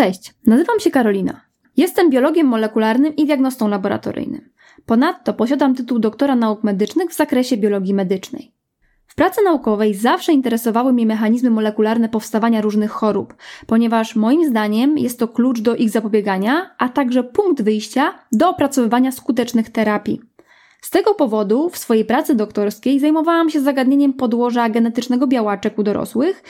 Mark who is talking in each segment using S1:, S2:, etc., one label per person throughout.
S1: Cześć, nazywam się Karolina. Jestem biologiem molekularnym i diagnostą laboratoryjnym. Ponadto posiadam tytuł doktora nauk medycznych w zakresie biologii medycznej. W pracy naukowej zawsze interesowały mnie mechanizmy molekularne powstawania różnych chorób, ponieważ moim zdaniem jest to klucz do ich zapobiegania, a także punkt wyjścia do opracowywania skutecznych terapii. Z tego powodu w swojej pracy doktorskiej zajmowałam się zagadnieniem podłoża genetycznego białaczek u dorosłych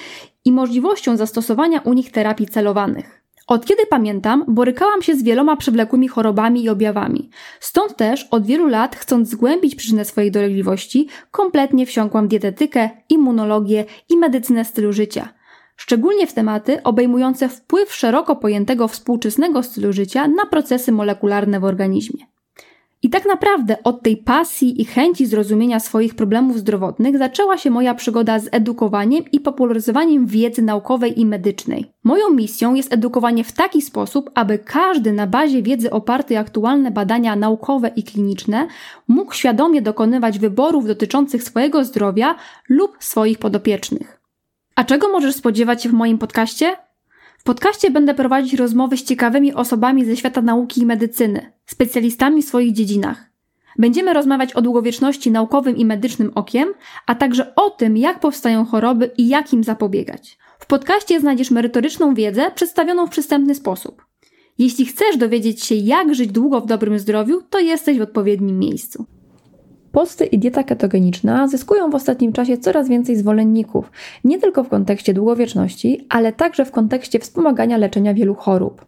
S1: i możliwością zastosowania u nich terapii celowanych. Od kiedy pamiętam, borykałam się z wieloma przewlekłymi chorobami i objawami. Stąd też od wielu lat, chcąc zgłębić przyczynę swojej dolegliwości, kompletnie wsiąkłam dietetykę, immunologię i medycynę stylu życia. Szczególnie w tematy obejmujące wpływ szeroko pojętego współczesnego stylu życia na procesy molekularne w organizmie. I tak naprawdę od tej pasji i chęci zrozumienia swoich problemów zdrowotnych zaczęła się moja przygoda z edukowaniem i popularyzowaniem wiedzy naukowej i medycznej. Moją misją jest edukowanie w taki sposób, aby każdy na bazie wiedzy opartej aktualne badania naukowe i kliniczne mógł świadomie dokonywać wyborów dotyczących swojego zdrowia lub swoich podopiecznych. A czego możesz spodziewać się w moim podcaście? W podcaście będę prowadzić rozmowy z ciekawymi osobami ze świata nauki i medycyny, specjalistami w swoich dziedzinach. Będziemy rozmawiać o długowieczności naukowym i medycznym okiem, a także o tym, jak powstają choroby i jak im zapobiegać. W podcaście znajdziesz merytoryczną wiedzę przedstawioną w przystępny sposób. Jeśli chcesz dowiedzieć się, jak żyć długo w dobrym zdrowiu, to jesteś w odpowiednim miejscu. Posty i dieta ketogeniczna zyskują w ostatnim czasie coraz więcej zwolenników, nie tylko w kontekście długowieczności, ale także w kontekście wspomagania leczenia wielu chorób.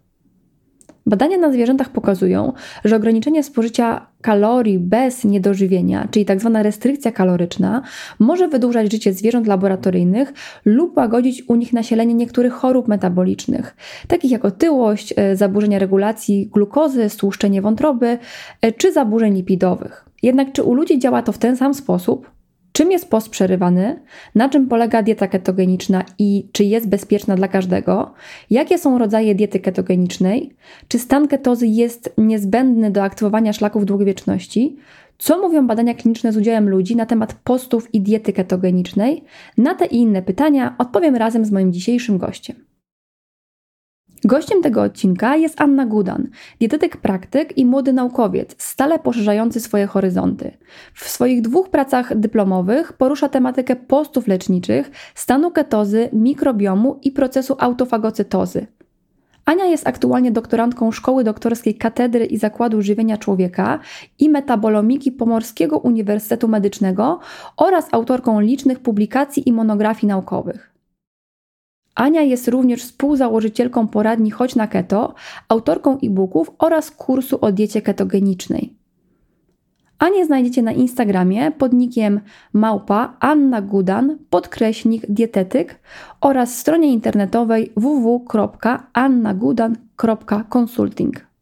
S1: Badania na zwierzętach pokazują, że ograniczenie spożycia kalorii bez niedożywienia, czyli tzw. Tak restrykcja kaloryczna, może wydłużać życie zwierząt laboratoryjnych lub łagodzić u nich nasilenie niektórych chorób metabolicznych, takich jak otyłość, e, zaburzenia regulacji glukozy, stłuszczenie wątroby e, czy zaburzeń lipidowych. Jednak czy u ludzi działa to w ten sam sposób? Czym jest post przerywany? Na czym polega dieta ketogeniczna i czy jest bezpieczna dla każdego? Jakie są rodzaje diety ketogenicznej? Czy stan ketozy jest niezbędny do aktywowania szlaków długowieczności? Co mówią badania kliniczne z udziałem ludzi na temat postów i diety ketogenicznej? Na te i inne pytania odpowiem razem z moim dzisiejszym gościem. Gościem tego odcinka jest Anna Gudan, dietetyk praktyk i młody naukowiec, stale poszerzający swoje horyzonty. W swoich dwóch pracach dyplomowych porusza tematykę postów leczniczych, stanu ketozy, mikrobiomu i procesu autofagocytozy. Ania jest aktualnie doktorantką Szkoły Doktorskiej Katedry i Zakładu Żywienia Człowieka i metabolomiki Pomorskiego Uniwersytetu Medycznego oraz autorką licznych publikacji i monografii naukowych. Ania jest również współzałożycielką poradni Chodź na Keto, autorką e-booków oraz kursu o diecie ketogenicznej. Anię znajdziecie na Instagramie pod nickiem małpa Anna Gudan podkreśnik dietetyk oraz stronie internetowej www.annagudan.consulting.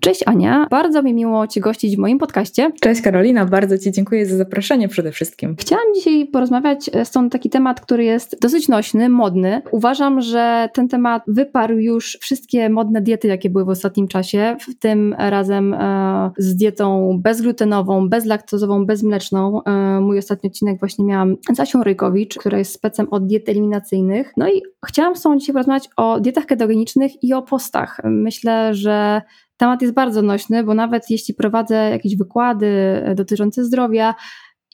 S1: Cześć Ania, bardzo mi miło Cię gościć w moim podcaście.
S2: Cześć Karolina, bardzo Ci dziękuję za zaproszenie przede wszystkim.
S1: Chciałam dzisiaj porozmawiać z Tobą taki temat, który jest dosyć nośny, modny. Uważam, że ten temat wyparł już wszystkie modne diety, jakie były w ostatnim czasie, w tym razem e, z dietą bezglutenową, bezlaktozową, bezmleczną. E, mój ostatni odcinek właśnie miałam z Asią Ryjkowicz, która jest specem od diet eliminacyjnych. No i chciałam z Tobą dzisiaj porozmawiać o dietach ketogenicznych i o postach. Myślę, że Temat jest bardzo nośny, bo nawet jeśli prowadzę jakieś wykłady e, dotyczące zdrowia,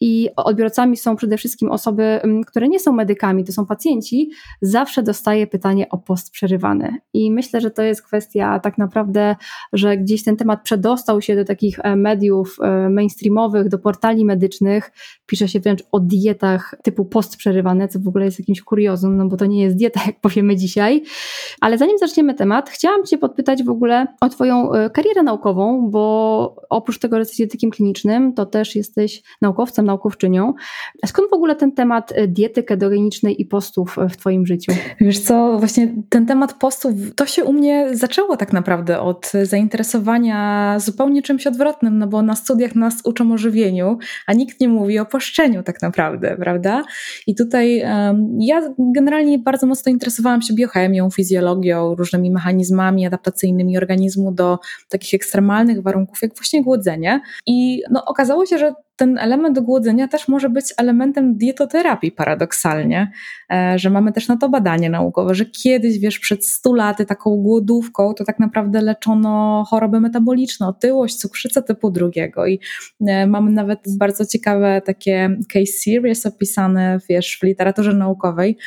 S1: i odbiorcami są przede wszystkim osoby, które nie są medykami, to są pacjenci, zawsze dostaję pytanie o post przerywany. I myślę, że to jest kwestia tak naprawdę, że gdzieś ten temat przedostał się do takich e, mediów e, mainstreamowych, do portali medycznych. Pisze się wręcz o dietach typu post przerywane, co w ogóle jest jakimś kuriozum, no bo to nie jest dieta, jak powiemy dzisiaj. Ale zanim zaczniemy temat, chciałam Cię podpytać w ogóle o Twoją e, karierę naukową, bo oprócz tego, że jesteś dietykiem klinicznym, to też jesteś naukowcem, naukowczynią. Skąd w ogóle ten temat e, diety ketogenicznej i postów e, w Twoim życiu?
S2: Wiesz co, właśnie ten temat postów, to się u mnie zaczęło tak naprawdę od zainteresowania zupełnie czymś odwrotnym, no bo na studiach nas uczą o żywieniu, a nikt nie mówi o poszczeniu tak naprawdę, prawda? I tutaj um, ja generalnie bardzo mocno interesowałam się biochemią, fizjologią, różnymi mechanizmami adaptacyjnymi organizmu do takich ekstremalnych warunków, jak właśnie głodzenie. I no, okazało się, że ten element głodzenia też może być elementem dietoterapii paradoksalnie, e, że mamy też na to badanie naukowe, że kiedyś, wiesz, przed 100 laty taką głodówką to tak naprawdę leczono choroby metaboliczne, otyłość, cukrzycę typu drugiego. I e, mamy nawet bardzo ciekawe takie case series opisane, wiesz, w literaturze naukowej,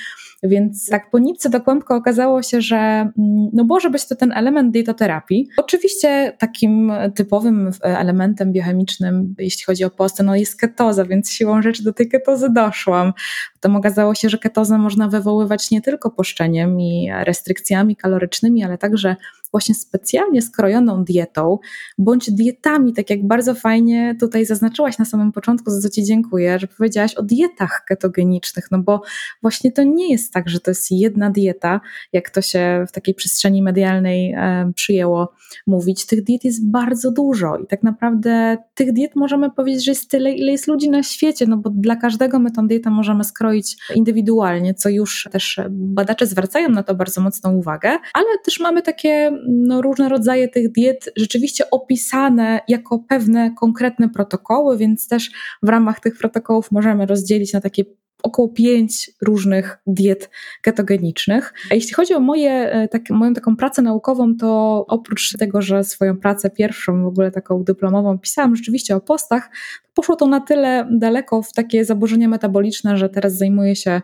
S2: więc tak po nitce do kłębka okazało się, że mm, no może być to ten element dietoterapii. Oczywiście takim typowym elementem biochemicznym, jeśli chodzi o postę, no jest ketoza, więc siłą rzeczy do tej ketozy doszłam. Potem okazało się, że ketozę można wywoływać nie tylko poszczeniem i restrykcjami kalorycznymi, ale także właśnie specjalnie skrojoną dietą, bądź dietami, tak jak bardzo fajnie tutaj zaznaczyłaś na samym początku, za co Ci dziękuję, że powiedziałaś o dietach ketogenicznych, no bo właśnie to nie jest tak, że to jest jedna dieta, jak to się w takiej przestrzeni medialnej e, przyjęło mówić. Tych diet jest bardzo dużo i tak naprawdę tych diet możemy powiedzieć, że jest tyle, ile jest ludzi na świecie, no bo dla każdego my tą dietę możemy skroić indywidualnie, co już też badacze zwracają na to bardzo mocną uwagę, ale też mamy takie no, różne rodzaje tych diet rzeczywiście opisane jako pewne konkretne protokoły, więc też w ramach tych protokołów możemy rozdzielić na takie około pięć różnych diet ketogenicznych. A jeśli chodzi o moje, e, tak, moją taką pracę naukową, to oprócz tego, że swoją pracę pierwszą, w ogóle taką dyplomową, pisałam rzeczywiście o postach, poszło to na tyle daleko w takie zaburzenia metaboliczne, że teraz zajmuję się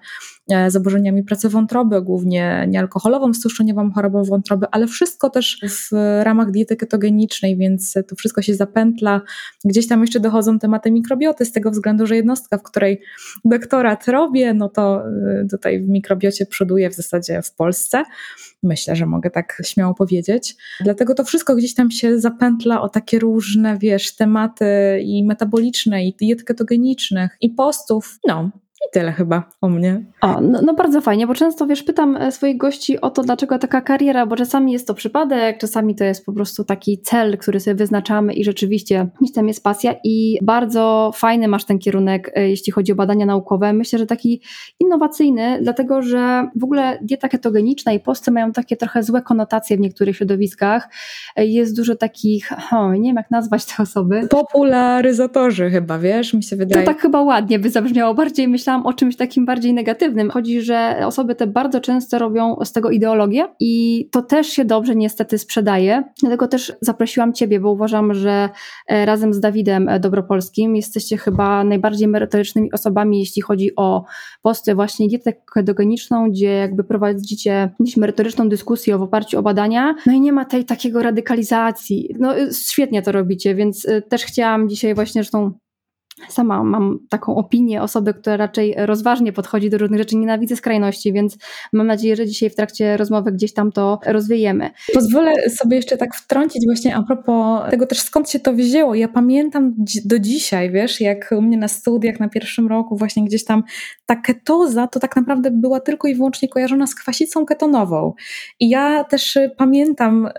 S2: e, zaburzeniami pracy wątroby, głównie niealkoholową, stłuszczeniową chorobą wątroby, ale wszystko też w ramach diety ketogenicznej, więc to wszystko się zapętla. Gdzieś tam jeszcze dochodzą tematy mikrobioty, z tego względu, że jednostka, w której doktorat robię, no to e, tutaj w mikrobiocie przoduje w zasadzie w Polsce. Myślę, że mogę tak śmiało powiedzieć. Dlatego to wszystko gdzieś tam się zapętla o takie różne, wiesz, tematy i metaboliczne, i diet ketogenicznych, i postów. No, i tyle chyba o mnie.
S1: O, no, no, bardzo fajnie, bo często wiesz, pytam e, swoich gości o to, dlaczego taka kariera, bo czasami jest to przypadek, czasami to jest po prostu taki cel, który sobie wyznaczamy i rzeczywiście gdzieś tam jest pasja i bardzo fajny masz ten kierunek, e, jeśli chodzi o badania naukowe. Myślę, że taki innowacyjny, dlatego że w ogóle dieta ketogeniczna i posty mają takie trochę złe konotacje w niektórych środowiskach. E, jest dużo takich, o, nie wiem jak nazwać te osoby.
S2: Popularyzatorzy chyba, wiesz, mi się wydaje.
S1: To tak chyba ładnie by zabrzmiało, bardziej myślałam o czymś takim bardziej negatywnym. Chodzi, że osoby te bardzo często robią z tego ideologię i to też się dobrze niestety sprzedaje. Dlatego też zaprosiłam Ciebie, bo uważam, że e, razem z Dawidem e, Dobropolskim jesteście chyba najbardziej merytorycznymi osobami, jeśli chodzi o posty właśnie dietę ketogeniczną, gdzie jakby prowadzicie gdzieś merytoryczną dyskusję w oparciu o badania. No i nie ma tej takiego radykalizacji. No świetnie to robicie, więc e, też chciałam dzisiaj właśnie, zresztą sama mam taką opinię osoby, która raczej rozważnie podchodzi do różnych rzeczy, nienawidzę skrajności, więc mam nadzieję, że dzisiaj w trakcie rozmowy gdzieś tam to rozwiejemy.
S2: Pozwolę sobie jeszcze tak wtrącić właśnie a propos tego też skąd się to wzięło. Ja pamiętam do dzisiaj, wiesz, jak u mnie na studiach na pierwszym roku właśnie gdzieś tam ta ketoza to tak naprawdę była tylko i wyłącznie kojarzona z kwasicą ketonową. I ja też pamiętam, y,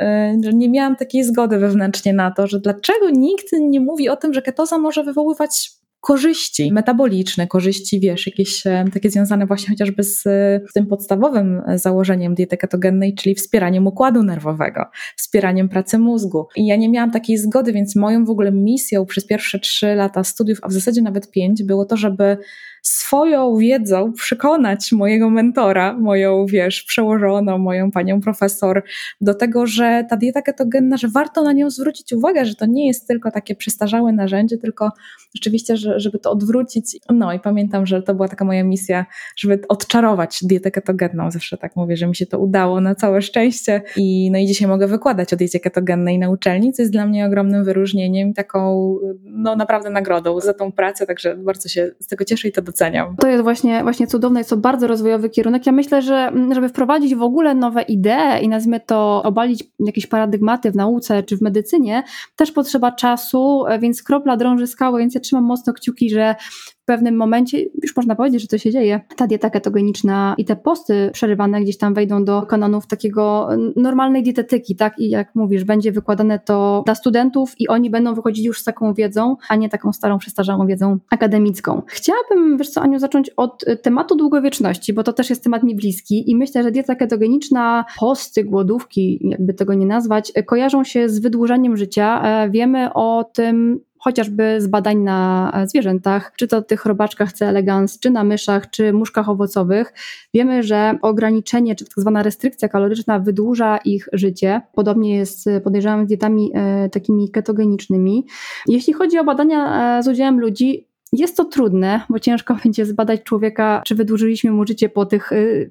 S2: że nie miałam takiej zgody wewnętrznie na to, że dlaczego nikt nie mówi o tym, że ketoza może wywoływać korzyści metaboliczne, korzyści, wiesz, jakieś e, takie związane właśnie chociażby z, z tym podstawowym założeniem diety ketogennej, czyli wspieraniem układu nerwowego, wspieraniem pracy mózgu. I ja nie miałam takiej zgody, więc moją w ogóle misją przez pierwsze trzy lata studiów, a w zasadzie nawet pięć, było to, żeby swoją wiedzą przekonać mojego mentora, moją, wiesz, przełożoną, moją panią profesor, do tego, że ta dieta ketogenna, że warto na nią zwrócić uwagę, że to nie jest tylko takie przestarzałe narzędzie, tylko rzeczywiście, że, żeby to odwrócić. No i pamiętam, że to była taka moja misja, żeby odczarować dietę ketogenną. Zawsze tak mówię, że mi się to udało na całe szczęście. I, no i dzisiaj mogę wykładać o diecie ketogennej na uczelni, co jest dla mnie ogromnym wyróżnieniem, taką no naprawdę nagrodą za tą pracę, także bardzo się z tego cieszę i to doceniam.
S1: To jest właśnie, właśnie cudowne, jest to bardzo rozwojowy kierunek. Ja myślę, że żeby wprowadzić w ogóle nowe idee i nazwijmy to obalić jakieś paradygmaty w nauce czy w medycynie, też potrzeba czasu, więc kropla drąży skałę, więc ja trzymam mocno kciuki, że w pewnym momencie, już można powiedzieć, że to się dzieje, ta dieta ketogeniczna i te posty przerywane gdzieś tam wejdą do kanonów takiego normalnej dietetyki, tak? I jak mówisz, będzie wykładane to dla studentów i oni będą wychodzić już z taką wiedzą, a nie taką starą, przestarzałą wiedzą akademicką. Chciałabym, wiesz co, Aniu, zacząć od tematu długowieczności, bo to też jest temat mi bliski i myślę, że dieta ketogeniczna, posty, głodówki, jakby tego nie nazwać, kojarzą się z wydłużeniem życia. E, wiemy o tym chociażby z badań na zwierzętach, czy to tych robaczkach C. elegans, czy na myszach, czy muszkach owocowych. Wiemy, że ograniczenie, czy tak zwana restrykcja kaloryczna wydłuża ich życie. Podobnie jest, podejrzewam, z dietami e, takimi ketogenicznymi. Jeśli chodzi o badania e, z udziałem ludzi, jest to trudne, bo ciężko będzie zbadać człowieka, czy wydłużyliśmy mu życie po tych y,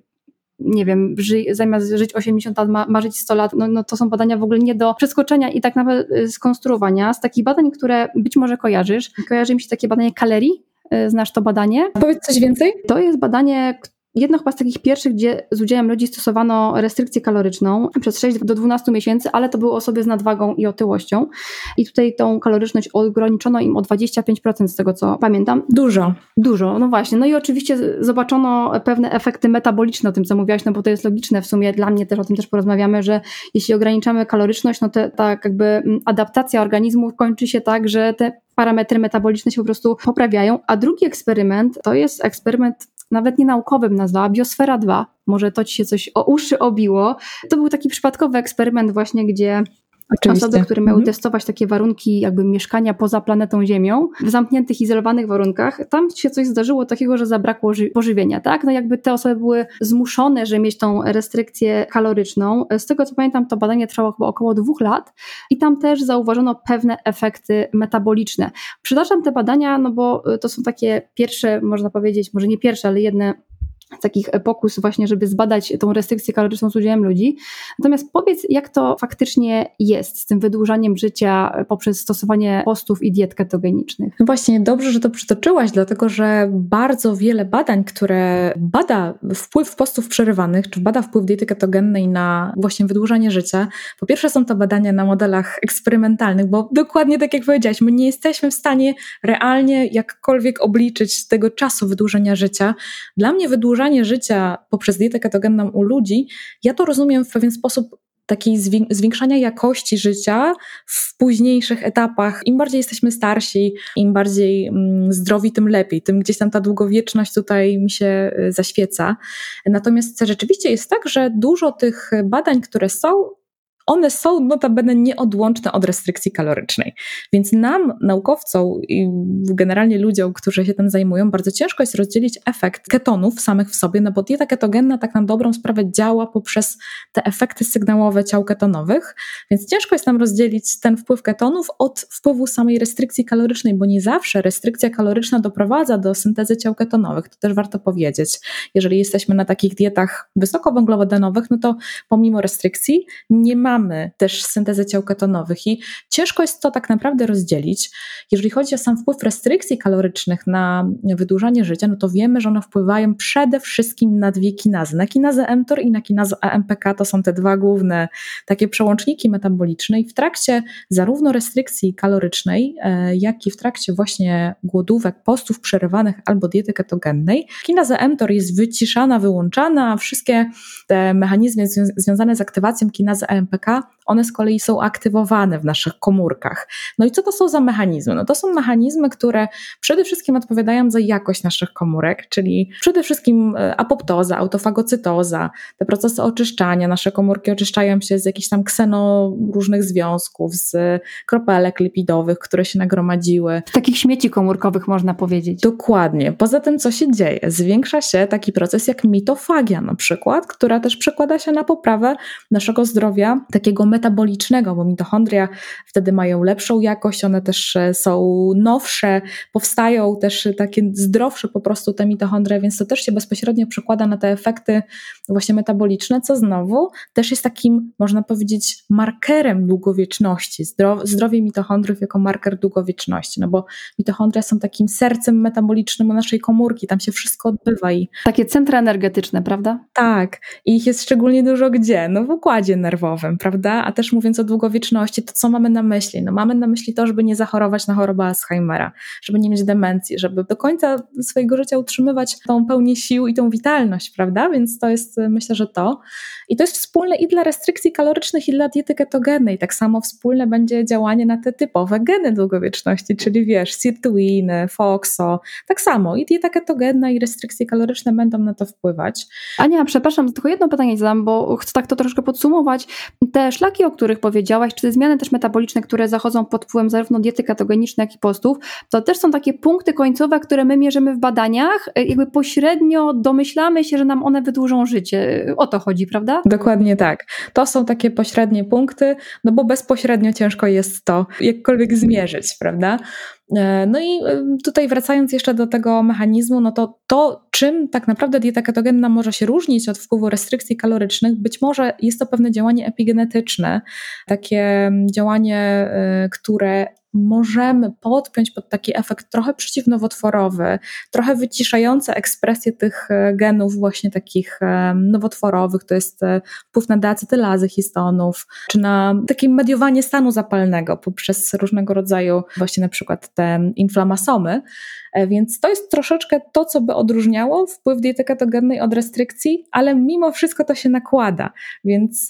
S1: nie wiem, ży, zamiast żyć 80 lat, ma, ma żyć 100 lat, no, no to są badania w ogóle nie do przeskoczenia i tak nawet y, skonstruowania. Z takich badań, które być może kojarzysz, kojarzy mi się takie badanie Kalerii, y, Znasz to badanie?
S2: Powiedz coś więcej.
S1: To jest badanie, jedno chyba z takich pierwszych, gdzie z udziałem ludzi stosowano restrykcję kaloryczną przez 6 do 12 miesięcy, ale to były osoby z nadwagą i otyłością. I tutaj tą kaloryczność ograniczono im o 25% z tego, co pamiętam.
S2: Dużo.
S1: Dużo, no właśnie. No i oczywiście zobaczono pewne efekty metaboliczne o tym, co mówiłaś, no bo to jest logiczne w sumie, dla mnie też o tym też porozmawiamy, że jeśli ograniczamy kaloryczność, no to tak jakby mm, adaptacja organizmu kończy się tak, że te parametry metaboliczne się po prostu poprawiają. A drugi eksperyment to jest eksperyment nawet nie naukowym nazwała, Biosfera 2. Może to ci się coś o uszy obiło. To był taki przypadkowy eksperyment właśnie, gdzie Oczywiście. Osoby, które miały mhm. testować takie warunki jakby mieszkania poza planetą Ziemią, w zamkniętych, izolowanych warunkach, tam się coś zdarzyło takiego, że zabrakło pożywienia, tak? No jakby te osoby były zmuszone, że mieć tą restrykcję kaloryczną. Z tego co pamiętam, to badanie trwało chyba około dwóch lat i tam też zauważono pewne efekty metaboliczne. Przytaczam te badania, no bo to są takie pierwsze, można powiedzieć, może nie pierwsze, ale jedne takich pokus właśnie, żeby zbadać tą restrykcję kaloryczną z udziałem ludzi. Natomiast powiedz, jak to faktycznie jest z tym wydłużaniem życia poprzez stosowanie postów i diet ketogenicznych?
S2: No właśnie, dobrze, że to przytoczyłaś, dlatego że bardzo wiele badań, które bada wpływ postów przerywanych, czy bada wpływ diety ketogennej na właśnie wydłużanie życia. Po pierwsze są to badania na modelach eksperymentalnych, bo dokładnie tak jak powiedziałaś, my nie jesteśmy w stanie realnie jakkolwiek obliczyć tego czasu wydłużenia życia. Dla mnie wydłużenie wydłużanie życia poprzez dietę ketogenną u ludzi, ja to rozumiem w pewien sposób takiej zwiększania jakości życia w późniejszych etapach. Im bardziej jesteśmy starsi, im bardziej mm, zdrowi, tym lepiej. Tym gdzieś tam ta długowieczność tutaj mi się y, zaświeca. Natomiast rzeczywiście jest tak, że dużo tych badań, które są, one są notabene nieodłączne od restrykcji kalorycznej. Więc nam, naukowcom i generalnie ludziom, którzy się tym zajmują, bardzo ciężko jest rozdzielić efekt ketonów samych w sobie, no bo dieta ketogenna tak na dobrą sprawę działa poprzez te efekty sygnałowe ciał ketonowych, więc ciężko jest nam rozdzielić ten wpływ ketonów od wpływu samej restrykcji kalorycznej, bo nie zawsze restrykcja kaloryczna doprowadza do syntezy ciał ketonowych. To też warto powiedzieć. Jeżeli jesteśmy na takich dietach wysokowęglowodanowych, no to pomimo restrykcji nie mamy mamy też syntezę ciał ketonowych i ciężko jest to tak naprawdę rozdzielić. Jeżeli chodzi o sam wpływ restrykcji kalorycznych na wydłużanie życia, no to wiemy, że one wpływają przede wszystkim na dwie kinazy. Na kinazę mTOR i na kinazę AMPK to są te dwa główne takie przełączniki metaboliczne i w trakcie zarówno restrykcji kalorycznej, e, jak i w trakcie właśnie głodówek, postów przerywanych albo diety ketogennej, kinaza mTOR jest wyciszana, wyłączana, wszystkie te mechanizmy związane z aktywacją kinazy AMPK Africa one z kolei są aktywowane w naszych komórkach. No i co to są za mechanizmy? No to są mechanizmy, które przede wszystkim odpowiadają za jakość naszych komórek, czyli przede wszystkim e, apoptoza, autofagocytoza, te procesy oczyszczania. Nasze komórki oczyszczają się z jakichś tam kseno różnych związków, z kropelek lipidowych, które się nagromadziły.
S1: Z takich śmieci komórkowych można powiedzieć.
S2: Dokładnie. Poza tym, co się dzieje? Zwiększa się taki proces jak mitofagia na przykład, która też przekłada się na poprawę naszego zdrowia takiego metabolicznego, bo mitochondria wtedy mają lepszą jakość, one też e, są nowsze, powstają też takie zdrowsze po prostu te mitochondria, więc to też się bezpośrednio przekłada na te efekty właśnie metaboliczne, co znowu też jest takim, można powiedzieć, markerem długowieczności, zdrowie mitochondriów jako marker długowieczności, no bo mitochondria są takim sercem metabolicznym naszej komórki, tam się wszystko odbywa i...
S1: Takie centra energetyczne, prawda?
S2: Tak, i ich jest szczególnie dużo gdzie? No w układzie nerwowym, prawda? A też mówiąc o długowieczności, to co mamy na myśli? No mamy na myśli to, żeby nie zachorować na chorobę Alzheimera, żeby nie mieć demencji, żeby do końca swojego życia utrzymywać tą pełnię sił i tą witalność, prawda? Więc to jest myślę, że to. I to jest wspólne i dla restrykcji kalorycznych, i dla diety ketogennej. Tak samo wspólne będzie działanie na te typowe geny długowieczności, czyli wiesz, sirtuiny, FOXO, tak samo i dieta ketogenna i restrykcje kaloryczne będą na to wpływać.
S1: Ania, przepraszam, tylko jedno pytanie zadam, bo chcę tak to troszkę podsumować. Te szlaki, o których powiedziałaś, czy te zmiany też metaboliczne, które zachodzą pod wpływem zarówno diety ketogenicznej, jak i postów, to też są takie punkty końcowe, które my mierzymy w badaniach, jakby pośrednio domyślamy się, że nam one wydłużą życie. O to chodzi, prawda?
S2: Dokładnie tak. To są takie pośrednie punkty, no bo bezpośrednio ciężko jest to jakkolwiek zmierzyć, prawda? E, no i tutaj wracając jeszcze do tego mechanizmu, no to to, czym tak naprawdę dieta ketogenna może się różnić od wpływu restrykcji kalorycznych, być może jest to pewne działanie epigenetyczne, takie działanie, e, które możemy podpiąć pod taki efekt trochę przeciwnowotworowy, trochę wyciszający ekspresję tych e, genów właśnie takich nowotworowych, to jest wpływ na deacetylazy histonów, czy na takie mediowanie stanu zapalnego poprzez różnego rodzaju właśnie na przykład te inflamasomy. E, więc to jest troszeczkę to, co by odróżniało wpływ diety ketogennej od restrykcji, ale mimo wszystko to się nakłada, więc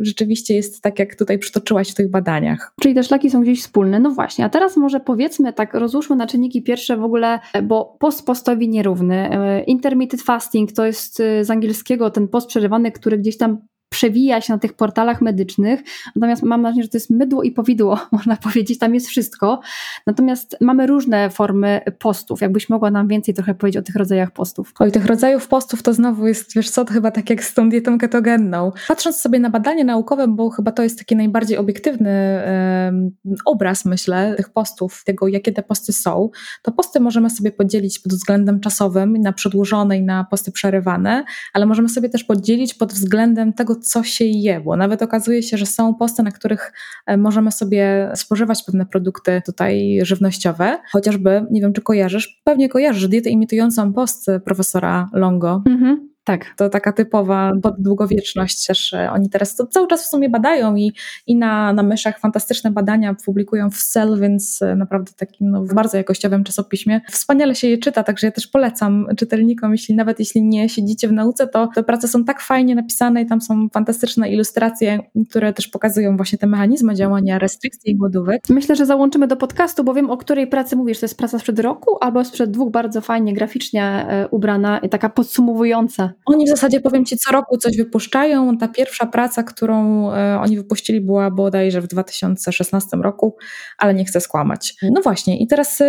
S2: rzeczywiście jest tak, jak tutaj przytoczyłaś w tych badaniach.
S1: Czyli te szlaki są gdzieś wspólne. No właśnie, a teraz może powiedzmy tak, rozłóżmy na czynniki pierwsze w ogóle, bo post postowi nierówny. E, intermittent fasting to jest z angielskiego ten post przerywany, który gdzieś tam przewija się na tych portalach medycznych. Natomiast mam nadzieję, że to jest mydło i powidło, można powiedzieć, tam jest wszystko. Natomiast mamy różne formy postów. Jakbyś mogła nam więcej trochę powiedzieć o tych rodzajach postów.
S2: Oj, tych rodzajów postów to znowu jest, wiesz co, chyba tak jak z tą dietą ketogenną. Patrząc sobie na badania naukowe, bo chyba to jest taki najbardziej obiektywny um, obraz, myślę, tych postów, tego jakie te posty są, to posty możemy sobie podzielić pod względem czasowym na przedłużone i na posty przerywane, ale możemy sobie też podzielić pod względem tego, co się je, bo nawet okazuje się, że są posty, na których e, możemy sobie spożywać pewne produkty tutaj żywnościowe, chociażby, nie wiem czy kojarzysz, pewnie kojarzysz dietę imitującą post profesora Longo. Mhm. Tak. To taka typowa długowieczność też e, oni teraz to cały czas w sumie badają i, i na, na myszach fantastyczne badania publikują w Cell, więc e, naprawdę takim no, bardzo jakościowym czasopiśmie. Wspaniale się je czyta, także ja też polecam czytelnikom, jeśli nawet jeśli nie siedzicie w nauce, to te prace są tak fajnie napisane i tam są fantastyczne ilustracje, które też pokazują właśnie te mechanizmy działania restrykcji i głodówek.
S1: Myślę, że załączymy do podcastu, bo wiem o której pracy mówisz, to jest praca sprzed roku albo sprzed dwóch bardzo fajnie graficznie e, ubrana i taka podsumowująca
S2: oni w zasadzie, powiem Ci, co roku coś wypuszczają. Ta pierwsza praca, którą e, oni wypuścili, była bodajże w 2016 roku, ale nie chcę skłamać. No właśnie, i teraz y,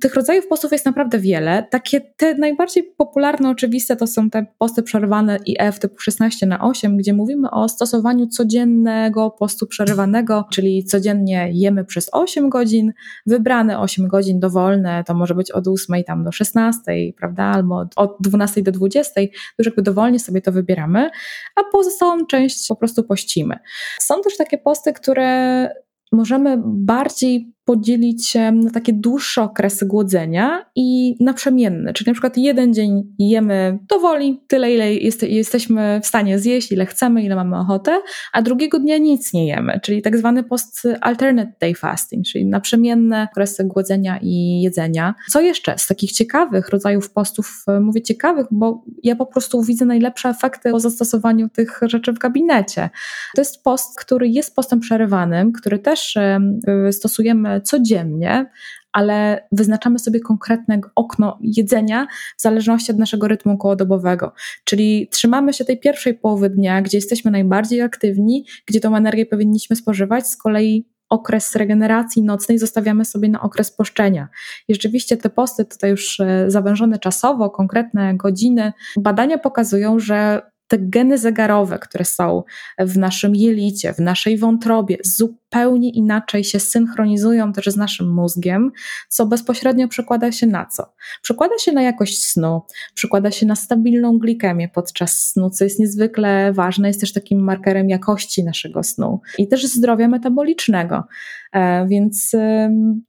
S2: tych rodzajów postów jest naprawdę wiele. Takie te najbardziej popularne, oczywiste to są te posty przerwane IF typu 16 na 8, gdzie mówimy o stosowaniu codziennego postu przerywanego, czyli codziennie jemy przez 8 godzin, wybrane 8 godzin dowolne, to może być od 8 tam do 16, prawda, albo od 12 do 20, już jakby dowolnie sobie to wybieramy, a pozostałą część po prostu pościmy. Są też takie posty, które możemy bardziej podzielić na takie dłuższe okresy głodzenia i naprzemienne, czyli na przykład jeden dzień jemy dowoli, tyle ile jest, jesteśmy w stanie zjeść, ile chcemy, ile mamy ochotę, a drugiego dnia nic nie jemy, czyli tak zwany post alternate day fasting, czyli naprzemienne okresy głodzenia i jedzenia. Co jeszcze z takich ciekawych rodzajów postów, e, mówię ciekawych, bo ja po prostu widzę najlepsze efekty po zastosowaniu tych rzeczy w gabinecie. To jest post, który jest postem przerywanym, który też stosujemy codziennie, ale wyznaczamy sobie konkretne okno jedzenia w zależności od naszego rytmu kołodobowego. Czyli trzymamy się tej pierwszej połowy dnia, gdzie jesteśmy najbardziej aktywni, gdzie tą energię powinniśmy spożywać, z kolei okres regeneracji nocnej zostawiamy sobie na okres poszczenia. I rzeczywiście te posty tutaj już e, zawężone czasowo, konkretne godziny, badania pokazują, że te geny zegarowe, które są w naszym jelicie, w naszej wątrobie, zupełnie inaczej się synchronizują też z naszym mózgiem, co bezpośrednio przekłada się na co? Przekłada się na jakość snu, przekłada się na stabilną glikemię podczas snu, co jest niezwykle ważne, jest też takim markerem jakości naszego snu i też zdrowia metabolicznego. E, więc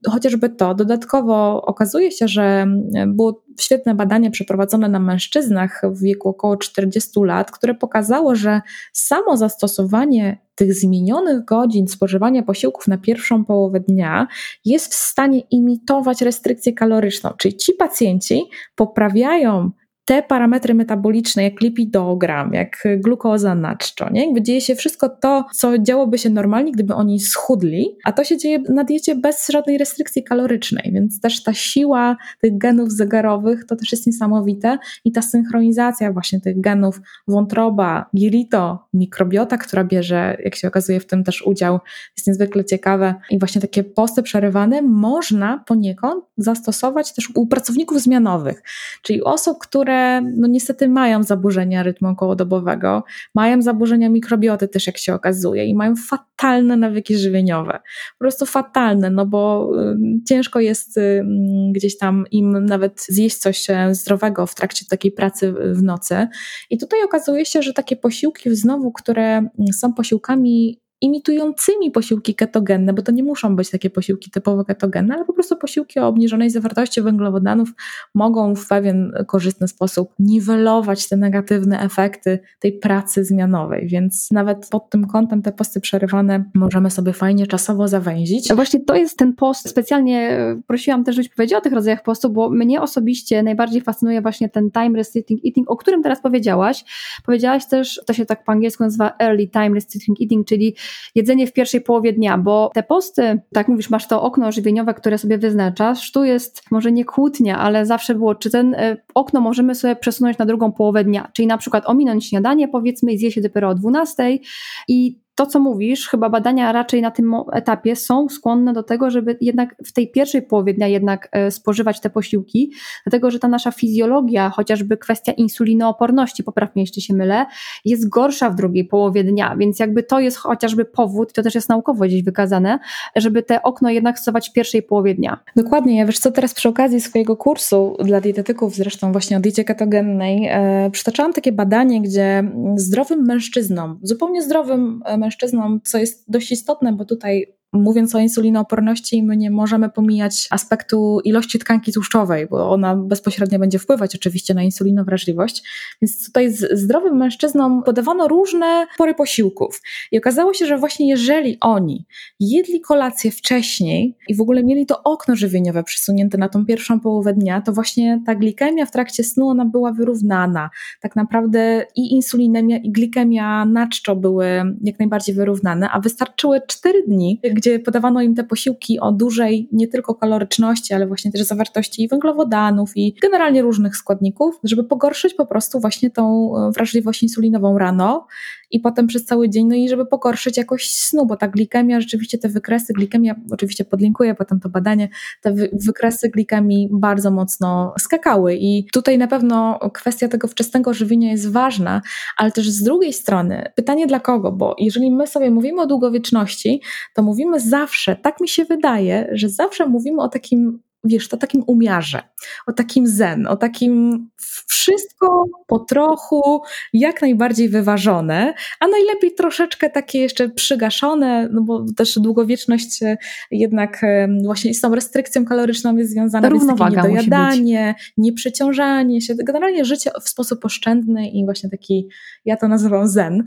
S2: chociażby to. Dodatkowo okazuje się, że było świetne badanie przeprowadzone na mężczyznach w wieku około 40 lat, które pokazało, że samo zastosowanie tych zmienionych godzin spożywania posiłków na pierwszą połowę dnia jest w stanie imitować restrykcję kaloryczną. Czyli ci pacjenci poprawiają te parametry metaboliczne, jak lipidogram, jak glukoza naczczo, nie? Jakby dzieje się wszystko to, co działoby się normalnie, gdyby oni schudli, a to się dzieje na diecie bez żadnej restrykcji kalorycznej, więc też ta siła tych genów zegarowych to też jest niesamowite i ta synchronizacja właśnie tych genów wątroba, jelito, mikrobiota, która bierze, jak się okazuje, w tym też udział, jest niezwykle ciekawe i właśnie takie posty przerywane można poniekąd zastosować też u pracowników zmianowych, czyli osób, które no niestety mają zaburzenia rytmu okołodobowego, mają zaburzenia mikrobioty też, jak się okazuje i mają fatalne nawyki żywieniowe. Po prostu fatalne, no bo y, ciężko jest y, gdzieś tam im nawet zjeść coś e, zdrowego w trakcie takiej pracy w nocy. I tutaj okazuje się, że takie posiłki znowu, które są posiłkami imitującymi posiłki ketogenne, bo to nie muszą być takie posiłki typowo ketogenne, ale po prostu posiłki o obniżonej zawartości węglowodanów mogą w pewien korzystny sposób niwelować te negatywne efekty tej pracy zmianowej, więc nawet pod tym kątem te posty przerywane możemy sobie fajnie czasowo zawęzić.
S1: A właśnie to jest ten post, specjalnie prosiłam też, żebyś powiedziała o tych rodzajach postu, bo mnie osobiście najbardziej fascynuje właśnie ten time restricting eating, o którym teraz powiedziałaś. Powiedziałaś też, to się tak po angielsku nazywa early time restricting eating, czyli jedzenie w pierwszej połowie dnia, bo te posty, tak mówisz, masz to okno żywieniowe, które sobie wyznaczasz, tu jest może nie kłótnia, ale zawsze było, czy ten e, okno możemy sobie przesunąć na drugą połowę dnia, czyli na przykład ominąć śniadanie powiedzmy i zjeść się dopiero o 12 i to, co mówisz, chyba badania raczej na tym etapie są skłonne do tego, żeby jednak w tej pierwszej połowie dnia jednak e, spożywać te posiłki, dlatego że ta nasza fizjologia, chociażby kwestia insulinooporności, popraw mnie, jeśli się mylę, jest gorsza w drugiej połowie dnia, więc jakby to jest chociażby powód, to też jest naukowo gdzieś wykazane, żeby te okno jednak stosować w pierwszej połowie dnia.
S2: Dokładnie, ja wiesz co, teraz przy okazji swojego kursu dla dietetyków, zresztą właśnie o diecie ketogennej, e, przytaczałam takie badanie, gdzie zdrowym mężczyznom, zupełnie zdrowym mężczyznom, co jest dość istotne, bo tutaj mówiąc o insulinooporności, my nie możemy pomijać aspektu ilości tkanki tłuszczowej, bo ona bezpośrednio będzie wpływać oczywiście na insulinowrażliwość. Więc tutaj z zdrowym mężczyznom podawano różne pory posiłków. I okazało się, że właśnie jeżeli oni jedli kolację wcześniej i w ogóle mieli to okno żywieniowe przesunięte na tą pierwszą połowę dnia, to właśnie ta glikemia w trakcie snu ona była wyrównana. Tak naprawdę i insulinemia i glikemia na czczo były jak najbardziej wyrównane, a wystarczyły 4 dni, gdzie podawano im te posiłki o dużej nie tylko kaloryczności, ale właśnie też zawartości węglowodanów i generalnie różnych składników, żeby pogorszyć po prostu właśnie tą e, wrażliwość insulinową rano i potem przez cały dzień, no i żeby pogorszyć jakość snu, bo ta glikemia, rzeczywiście te wykresy, glikemia, oczywiście podlinkuję potem to badanie, te wy wykresy glikemii bardzo mocno skakały i tutaj na pewno kwestia tego wczesnego żywienia jest ważna, ale też z drugiej strony pytanie dla kogo, bo jeżeli my sobie mówimy o długowieczności, to mówimy zawsze, tak mi się wydaje, że zawsze mówimy o takim wiesz, to takim umiarze, o takim zen, o takim wszystko po trochu, jak najbardziej wyważone, a najlepiej troszeczkę takie jeszcze przygaszone, no bo też długowieczność e, jednak e, właśnie z tą restrykcją kaloryczną jest związana, więc takie niedojadanie, nieprzeciążanie się, generalnie życie w sposób oszczędny i właśnie taki, ja to nazywam zen.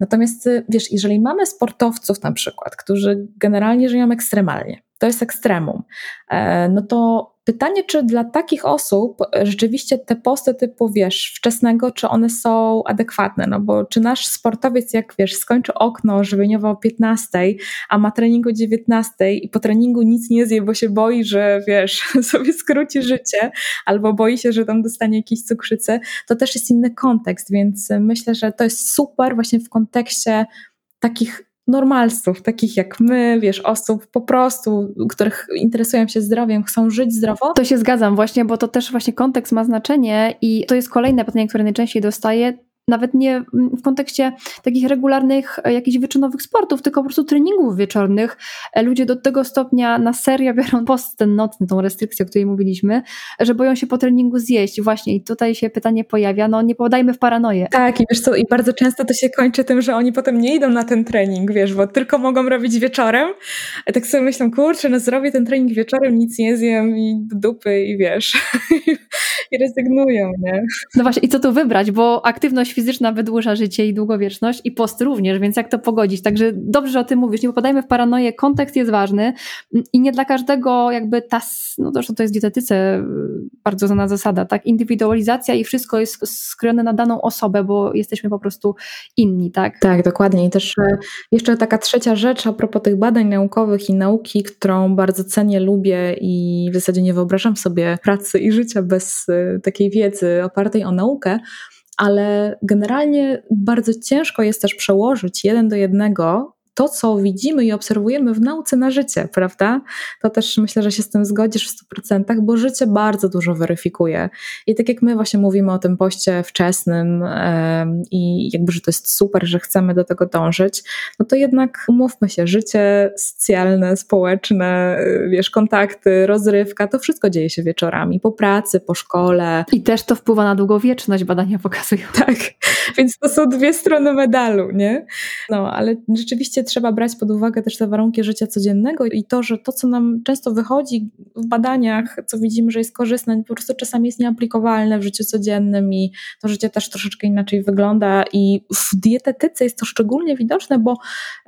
S2: Natomiast e, wiesz, jeżeli mamy sportowców na przykład, którzy generalnie żyją ekstremalnie, to jest ekstremum. E, no to pytanie, czy dla takich osób rzeczywiście te posty typu, wiesz, wczesnego, czy one są adekwatne? No bo czy nasz sportowiec, jak wiesz, skończy okno żywieniowe o 15, a ma trening o 19 i po treningu nic nie zje, bo się boi, że wiesz, sobie skróci życie, albo boi się, że tam dostanie jakieś cukrzycy, to też jest inny kontekst, więc myślę, że to jest super właśnie w kontekście takich normalsów, takich jak my, wiesz, osób po prostu, których interesują się zdrowiem, chcą żyć zdrowo.
S1: To się zgadzam właśnie, bo to też właśnie kontekst ma znaczenie i to jest kolejne pytanie, które najczęściej dostaję nawet nie w kontekście takich regularnych e, jakichś wyczynowych sportów, tylko po prostu treningów wieczornych. E, ludzie do tego stopnia na serio biorą post ten nocny, tą restrykcję, o której mówiliśmy, że boją się po treningu zjeść. Właśnie i tutaj się pytanie pojawia, no nie podajmy w paranoję.
S2: Tak i wiesz co, i bardzo często to się kończy tym, że oni potem nie idą na ten trening, wiesz, bo tylko mogą robić wieczorem. A tak sobie myślą, kurczę, no zrobię ten trening wieczorem, nic nie zjem i dupy i wiesz, i rezygnują, nie?
S1: No właśnie, i co tu wybrać, bo aktywność fizyczna wydłuża życie i długowieczność i post również, więc jak to pogodzić? Także dobrze, że o tym mówisz, nie popadajmy w paranoję, kontekst jest ważny i nie dla każdego jakby ta, no zresztą to jest dietetyce y, bardzo znana zasada, tak, indywidualizacja i wszystko jest skrojone na daną osobę, bo jesteśmy po prostu inni, tak?
S2: Tak, dokładnie i też e, jeszcze taka trzecia rzecz a propos tych badań naukowych i nauki, którą bardzo cenię, lubię i w zasadzie nie wyobrażam sobie pracy i życia bez e, takiej wiedzy opartej o naukę, ale generalnie bardzo ciężko jest też przełożyć jeden do jednego to, co widzimy i obserwujemy w nauce na życie, prawda? To też myślę, że się z tym zgodzisz w 100%, bo życie bardzo dużo weryfikuje. I tak jak my właśnie mówimy o tym poście wczesnym yy, i jakby, że to jest super, że chcemy do tego dążyć, no to jednak umówmy się, życie socjalne, społeczne, yy, wiesz, kontakty, rozrywka, to wszystko dzieje się wieczorami, po pracy, po szkole.
S1: I też to wpływa na długowieczność, badania pokazują.
S2: Tak, więc to są dwie strony medalu, nie? No, ale rzeczywiście trzeba brać pod uwagę też te warunki życia codziennego i to, że to, co nam często wychodzi w badaniach, co widzimy, że jest korzystne, po prostu czasami jest nieaplikowalne w życiu codziennym i to życie też troszeczkę inaczej wygląda. I w dietetyce jest to szczególnie widoczne, bo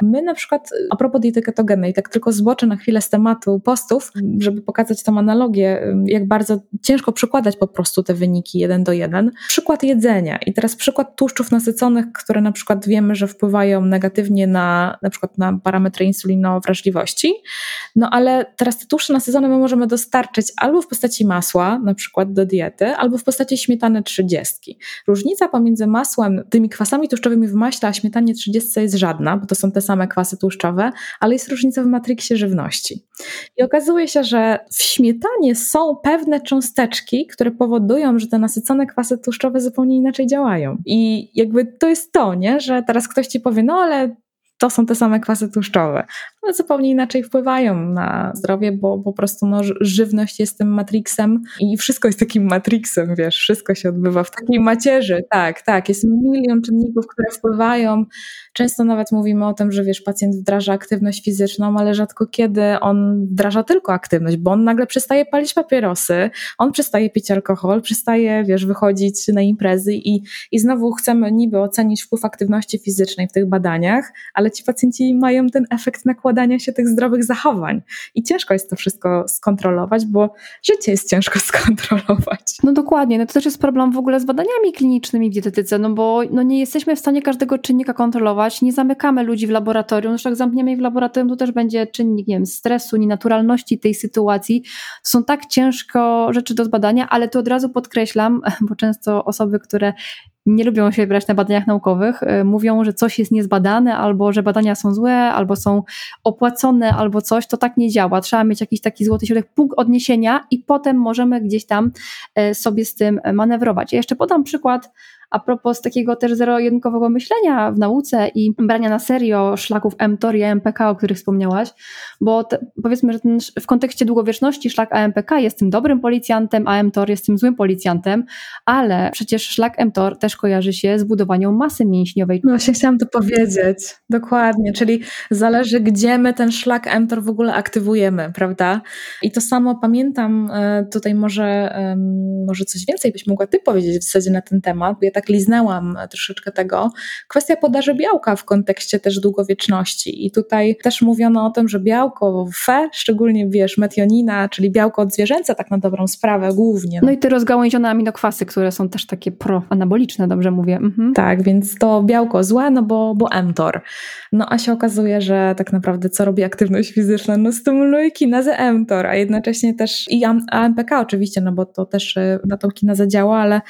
S2: my na przykład, a propos diety ketogennej, tak tylko zboczę na chwilę z tematu postów, żeby pokazać tą analogię, jak bardzo ciężko przykładać po prostu te wyniki jeden do jeden. Przykład jedzenia i teraz przykład tłuszczów nasyconych, które na przykład wiemy, że wpływają negatywnie na na przykład na parametry insulinowrażliwości. No ale teraz te tłuszcze nasycone my możemy dostarczyć albo w postaci masła, na przykład do diety, albo w postaci śmietany 30. Różnica pomiędzy masłem, tymi kwasami tłuszczowymi w maśle, a śmietanie 30 jest żadna, bo to są te same kwasy tłuszczowe, ale jest różnica w matriksie żywności. I okazuje się, że w śmietanie są pewne cząsteczki, które powodują, że te nasycone kwasy tłuszczowe zupełnie inaczej działają. I jakby to jest to, nie? że teraz ktoś ci powie, no ale to są te same kwasy tłuszczowe. One zupełnie inaczej wpływają na zdrowie, bo po prostu no, żywność jest tym matrixem i wszystko jest takim matrixem, wiesz, wszystko się odbywa w takiej macierzy. Tak, tak, jest milion czynników, które wpływają. Często nawet mówimy o tym, że wiesz, pacjent wdraża aktywność fizyczną, ale rzadko kiedy on wdraża tylko aktywność, bo on nagle przestaje palić papierosy, on przestaje pić alkohol, przestaje, wiesz, wychodzić na imprezy i, i znowu chcemy niby ocenić wpływ aktywności fizycznej w tych badaniach, ale ci pacjenci mają ten efekt nakładania się tych zdrowych zachowań. I ciężko jest to wszystko skontrolować, bo życie jest ciężko skontrolować.
S1: No dokładnie, no to też jest problem w ogóle z badaniami klinicznymi w dietetyce, no bo no nie jesteśmy w stanie każdego czynnika kontrolować, nie zamykamy ludzi w laboratorium, zresztą jak zamkniemy ich w laboratorium, to też będzie czynnik, nie wiem, stresu, nienaturalności tej sytuacji. To są tak ciężko rzeczy do zbadania, ale to od razu podkreślam, bo często osoby, które nie lubią się brać na badaniach naukowych, y, mówią, że coś jest niezbadane, albo że badania są złe, albo są opłacone, albo coś, to tak nie działa. Trzeba mieć jakiś taki złoty środek, punkt odniesienia i potem możemy gdzieś tam y, sobie z tym manewrować. Ja jeszcze podam przykład a propos takiego też zero-jedynkowego myślenia w nauce i brania na serio szlaków mTOR i AMPK, o których wspomniałaś, bo te, powiedzmy, że ten, w kontekście długowieczności szlak AMPK jest tym dobrym policjantem, a mTOR jest tym złym policjantem, ale przecież szlak mTOR też kojarzy się z budowaniem masy mięśniowej.
S2: No właśnie chciałam to powiedzieć, dokładnie, czyli zależy gdzie my ten szlak mTOR w ogóle aktywujemy, prawda? I to samo pamiętam, e, tutaj może, może coś więcej byś mogła ty powiedzieć w zasadzie na ten temat, bo ja tak tak liznęłam troszeczkę tego. Kwestia podaży białka w kontekście też długowieczności. I tutaj też mówiono o tym, że białko fe, szczególnie wiesz, metionina, czyli białko odzwierzęce, tak na dobrą sprawę głównie.
S1: No i te rozgałęzione aminokwasy, które są też takie proanaboliczne, dobrze mówię. Mhm.
S2: Tak, więc to białko złe, no bo, bo mTOR. No a się okazuje, że tak naprawdę co robi aktywność fizyczna? No stymuluje kinazę mTOR, a jednocześnie też i AMPK oczywiście, no bo to też y, na tą kinazę działa, ale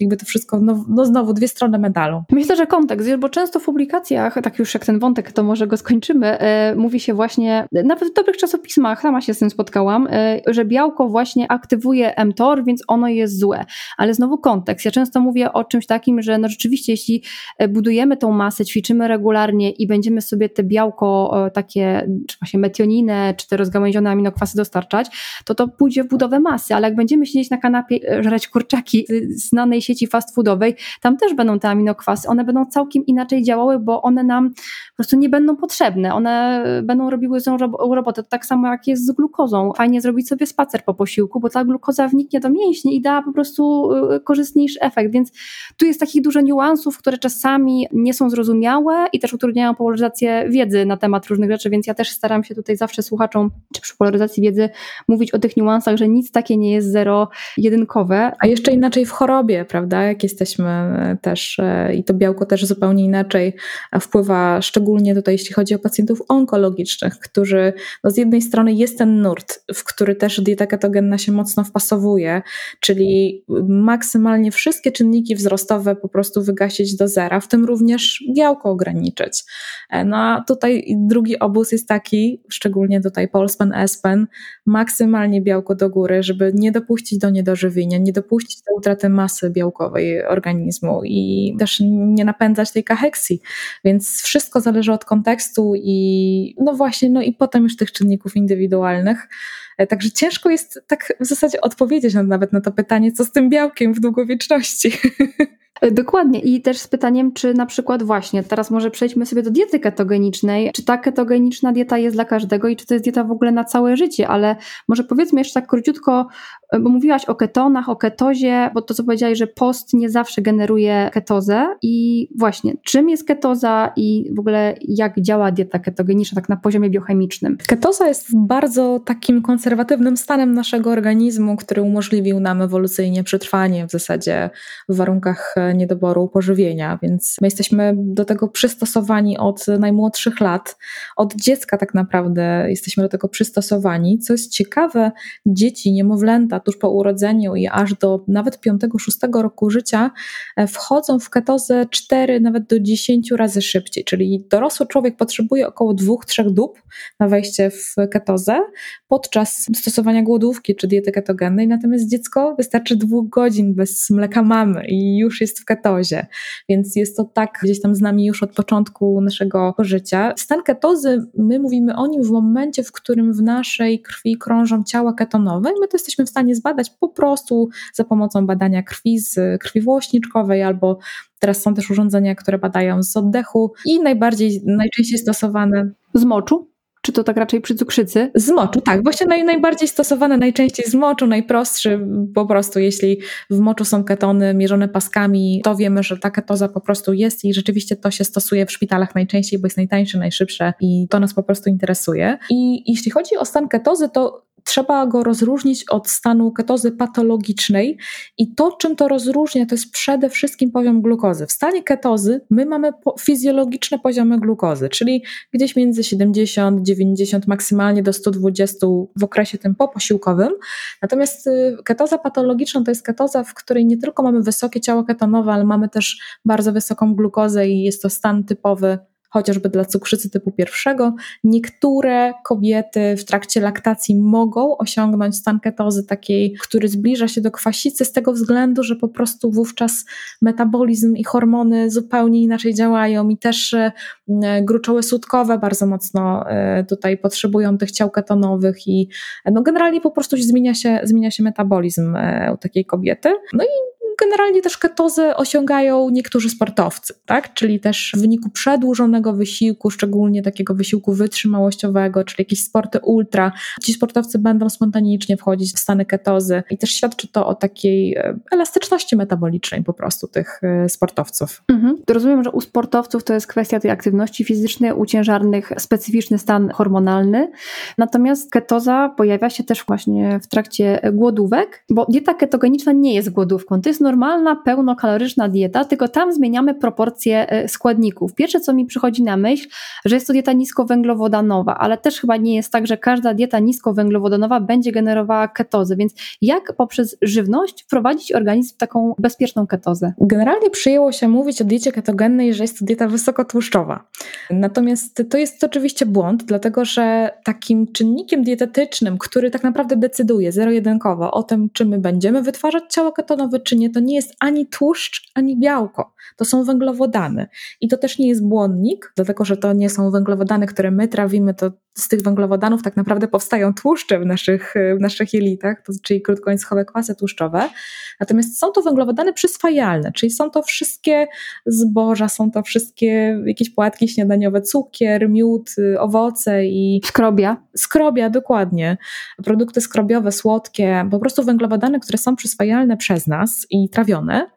S2: jakby to wszystko, no, no znowu dwie strony medalu.
S1: Myślę, że kontekst, bo często w publikacjach, tak już jak ten wątek, to może go skończymy, e, mówi się właśnie, nawet w dobrych czasopismach, sama się z tym spotkałam, e, że białko właśnie aktywuje mTOR, więc ono jest złe. Ale znowu kontekst. Ja często mówię o czymś takim, że no rzeczywiście, jeśli e, budujemy tą masę, ćwiczymy regularnie i będziemy sobie te białko takie, czy właśnie metioninę, czy te rozgałęzione aminokwasy dostarczać, to to pójdzie w budowę masy, ale jak będziemy siedzieć na kanapie, żreć kurczaki znanej sieci fast foodowej, tam też będą te aminokwasy, one będą całkiem inaczej działały, bo one nam po prostu nie będą potrzebne, one będą robiły złą robotę, tak samo jak jest z glukozą. Fajnie zrobić sobie spacer po posiłku, bo ta glukoza wniknie do mięśni i da po prostu y, korzystniejszy efekt, więc tu jest takich dużo niuansów, które czasami nie są zrozumiałe i też utrudniają polaryzację wiedzy na temat różnych rzeczy, więc ja też staram się tutaj zawsze słuchaczom, czy przy polaryzacji wiedzy mówić o tych niuansach, że nic takie nie jest zero-jedynkowe.
S2: A jeszcze inaczej w chorobie, prawda? Jak jesteśmy e, też e, i to białko też zupełnie inaczej wpływa, szczególnie tutaj jeśli chodzi o pacjentów onkologicznych, którzy no z jednej strony jest ten nurt, w który też dieta ketogenna się mocno wpasowuje, czyli maksymalnie wszystkie czynniki wzrostowe po prostu wygasić do zera, w tym również białko ograniczyć. E, no a tutaj drugi obóz jest taki, szczególnie tutaj Polspen, Espen, maksymalnie białko do góry, żeby nie dopuścić do niedożywienia, nie dopuścić do utraty masy białkowej organizmu i też nie napędzać tej kaheksji. Więc wszystko zależy od kontekstu i no właśnie, no i potem już tych czynników indywidualnych. E, także ciężko jest tak w zasadzie odpowiedzieć nawet na to pytanie, co z tym białkiem w długowieczności.
S1: E, dokładnie. I też z pytaniem, czy na przykład właśnie, teraz może przejdźmy sobie do diety ketogenicznej. Czy ta ketogeniczna dieta jest dla każdego i czy to jest dieta w ogóle na całe życie? Ale może powiedzmy jeszcze tak króciutko, e, bo mówiłaś o ketonach, o ketozie, bo to co powiedziałaś, że post nie zawsze generuje ketozę. I właśnie, czym jest ketoza i w ogóle jak działa dieta ketogeniczna tak na poziomie biochemicznym?
S2: Ketoza jest bardzo takim konserwatywnym stanem naszego organizmu, który umożliwił nam ewolucyjnie przetrwanie w zasadzie w warunkach e, niedoboru pożywienia, więc my jesteśmy do tego przystosowani od najmłodszych lat, od dziecka tak naprawdę jesteśmy do tego przystosowani. Co jest ciekawe, dzieci, niemowlęta tuż po urodzeniu i aż do nawet 5-6 roku życia e, wchodzą w ketozę 4, nawet do 10 razy szybciej, czyli dorosły człowiek potrzebuje około 2-3 dób na wejście w ketozę podczas stosowania głodówki czy diety ketogennej, natomiast dziecko wystarczy dwóch godzin bez mleka mamy i już jest w ketozie, więc jest to tak gdzieś tam z nami już od początku naszego życia. Stan ketozy, my mówimy o nim w momencie, w którym w naszej krwi krążą ciała ketonowe i my to jesteśmy w stanie zbadać po prostu za pomocą badania krwi z krwi włośniczkowej albo teraz są też urządzenia, które badają z oddechu i najbardziej, najczęściej stosowane
S1: z moczu? Czy to tak raczej przy cukrzycy?
S2: Z moczu, tak. Właśnie naj, najbardziej stosowane najczęściej z moczu, najprostszy po prostu, jeśli w moczu są ketony mierzone paskami, to wiemy, że ta ketoza po prostu jest i rzeczywiście to się stosuje w szpitalach najczęściej, bo jest najtańsze, najszybsze i to nas po prostu interesuje. I jeśli chodzi o stan ketozy, to trzeba go rozróżnić od stanu ketozy patologicznej i to, czym to rozróżnia, to jest przede wszystkim poziom glukozy. W stanie ketozy my mamy fizjologiczne poziomy glukozy, czyli gdzieś między 70, 90, maksymalnie do 120 w okresie tym poposiłkowym. Natomiast y, ketoza patologiczna to jest ketoza, w której nie tylko mamy wysokie ciało ketonowe, ale mamy też bardzo wysoką glukozę i jest to stan typowy chociażby dla cukrzycy typu pierwszego. Niektóre kobiety w trakcie laktacji mogą osiągnąć stan ketozy takiej, który zbliża się do kwasicy z tego względu, że po prostu wówczas metabolizm i hormony zupełnie inaczej działają i też e, gruczoły słodkowe bardzo mocno e, tutaj potrzebują tych ciał ketonowych i no generalnie po prostu zmienia się, zmienia się metabolizm e, u takiej kobiety. No i generalnie też ketozę osiągają niektórzy sportowcy, tak? Czyli też w wyniku przedłużonego wysiłku, szczególnie takiego wysiłku wytrzymałościowego, czyli jakieś sporty ultra, ci sportowcy będą spontanicznie wchodzić w stany ketozy i też świadczy to o takiej e, elastyczności metabolicznej po prostu tych e, sportowców.
S1: Mhm. Rozumiem, że u sportowców to jest kwestia tej aktywności fizycznej, u ciężarnych specyficzny stan hormonalny, natomiast ketoza pojawia się też właśnie w trakcie głodówek, bo dieta ketogeniczna nie jest głodówką, to jest normalna, pełnokaloryczna dieta, tylko tam zmieniamy proporcje e, składników. Pierwsze, co mi przychodzi na myśl, że jest to dieta niskowęglowodanowa, ale też chyba nie jest tak, że każda dieta niskowęglowodanowa będzie generowała ketozę, więc jak poprzez żywność wprowadzić organizm w taką bezpieczną ketozę?
S2: Generalnie przyjęło się mówić o diecie ketogennej, że jest to dieta wysokotłuszczowa. Natomiast to jest oczywiście błąd, dlatego że takim czynnikiem dietetycznym, który tak naprawdę decyduje zero-jedynkowo o tym, czy my będziemy wytwarzać ciało ketonowe, czy nie, to to nie jest ani tłuszcz, ani białko. To są węglowodany. I to też nie jest błonnik, dlatego że to nie są węglowodany, które my trawimy, to z tych węglowodanów tak naprawdę powstają tłuszcze w naszych, w naszych jelitach, to, czyli krótkońskowe kwasy tłuszczowe. Natomiast są to węglowodany przyswajalne, czyli są to wszystkie zboża, są to wszystkie jakieś płatki śniadaniowe, cukier, miód, owoce i...
S1: Skrobia.
S2: Skrobia, dokładnie. Produkty skrobiowe, słodkie, po prostu węglowodany, które są przyswajalne przez nas i trawione.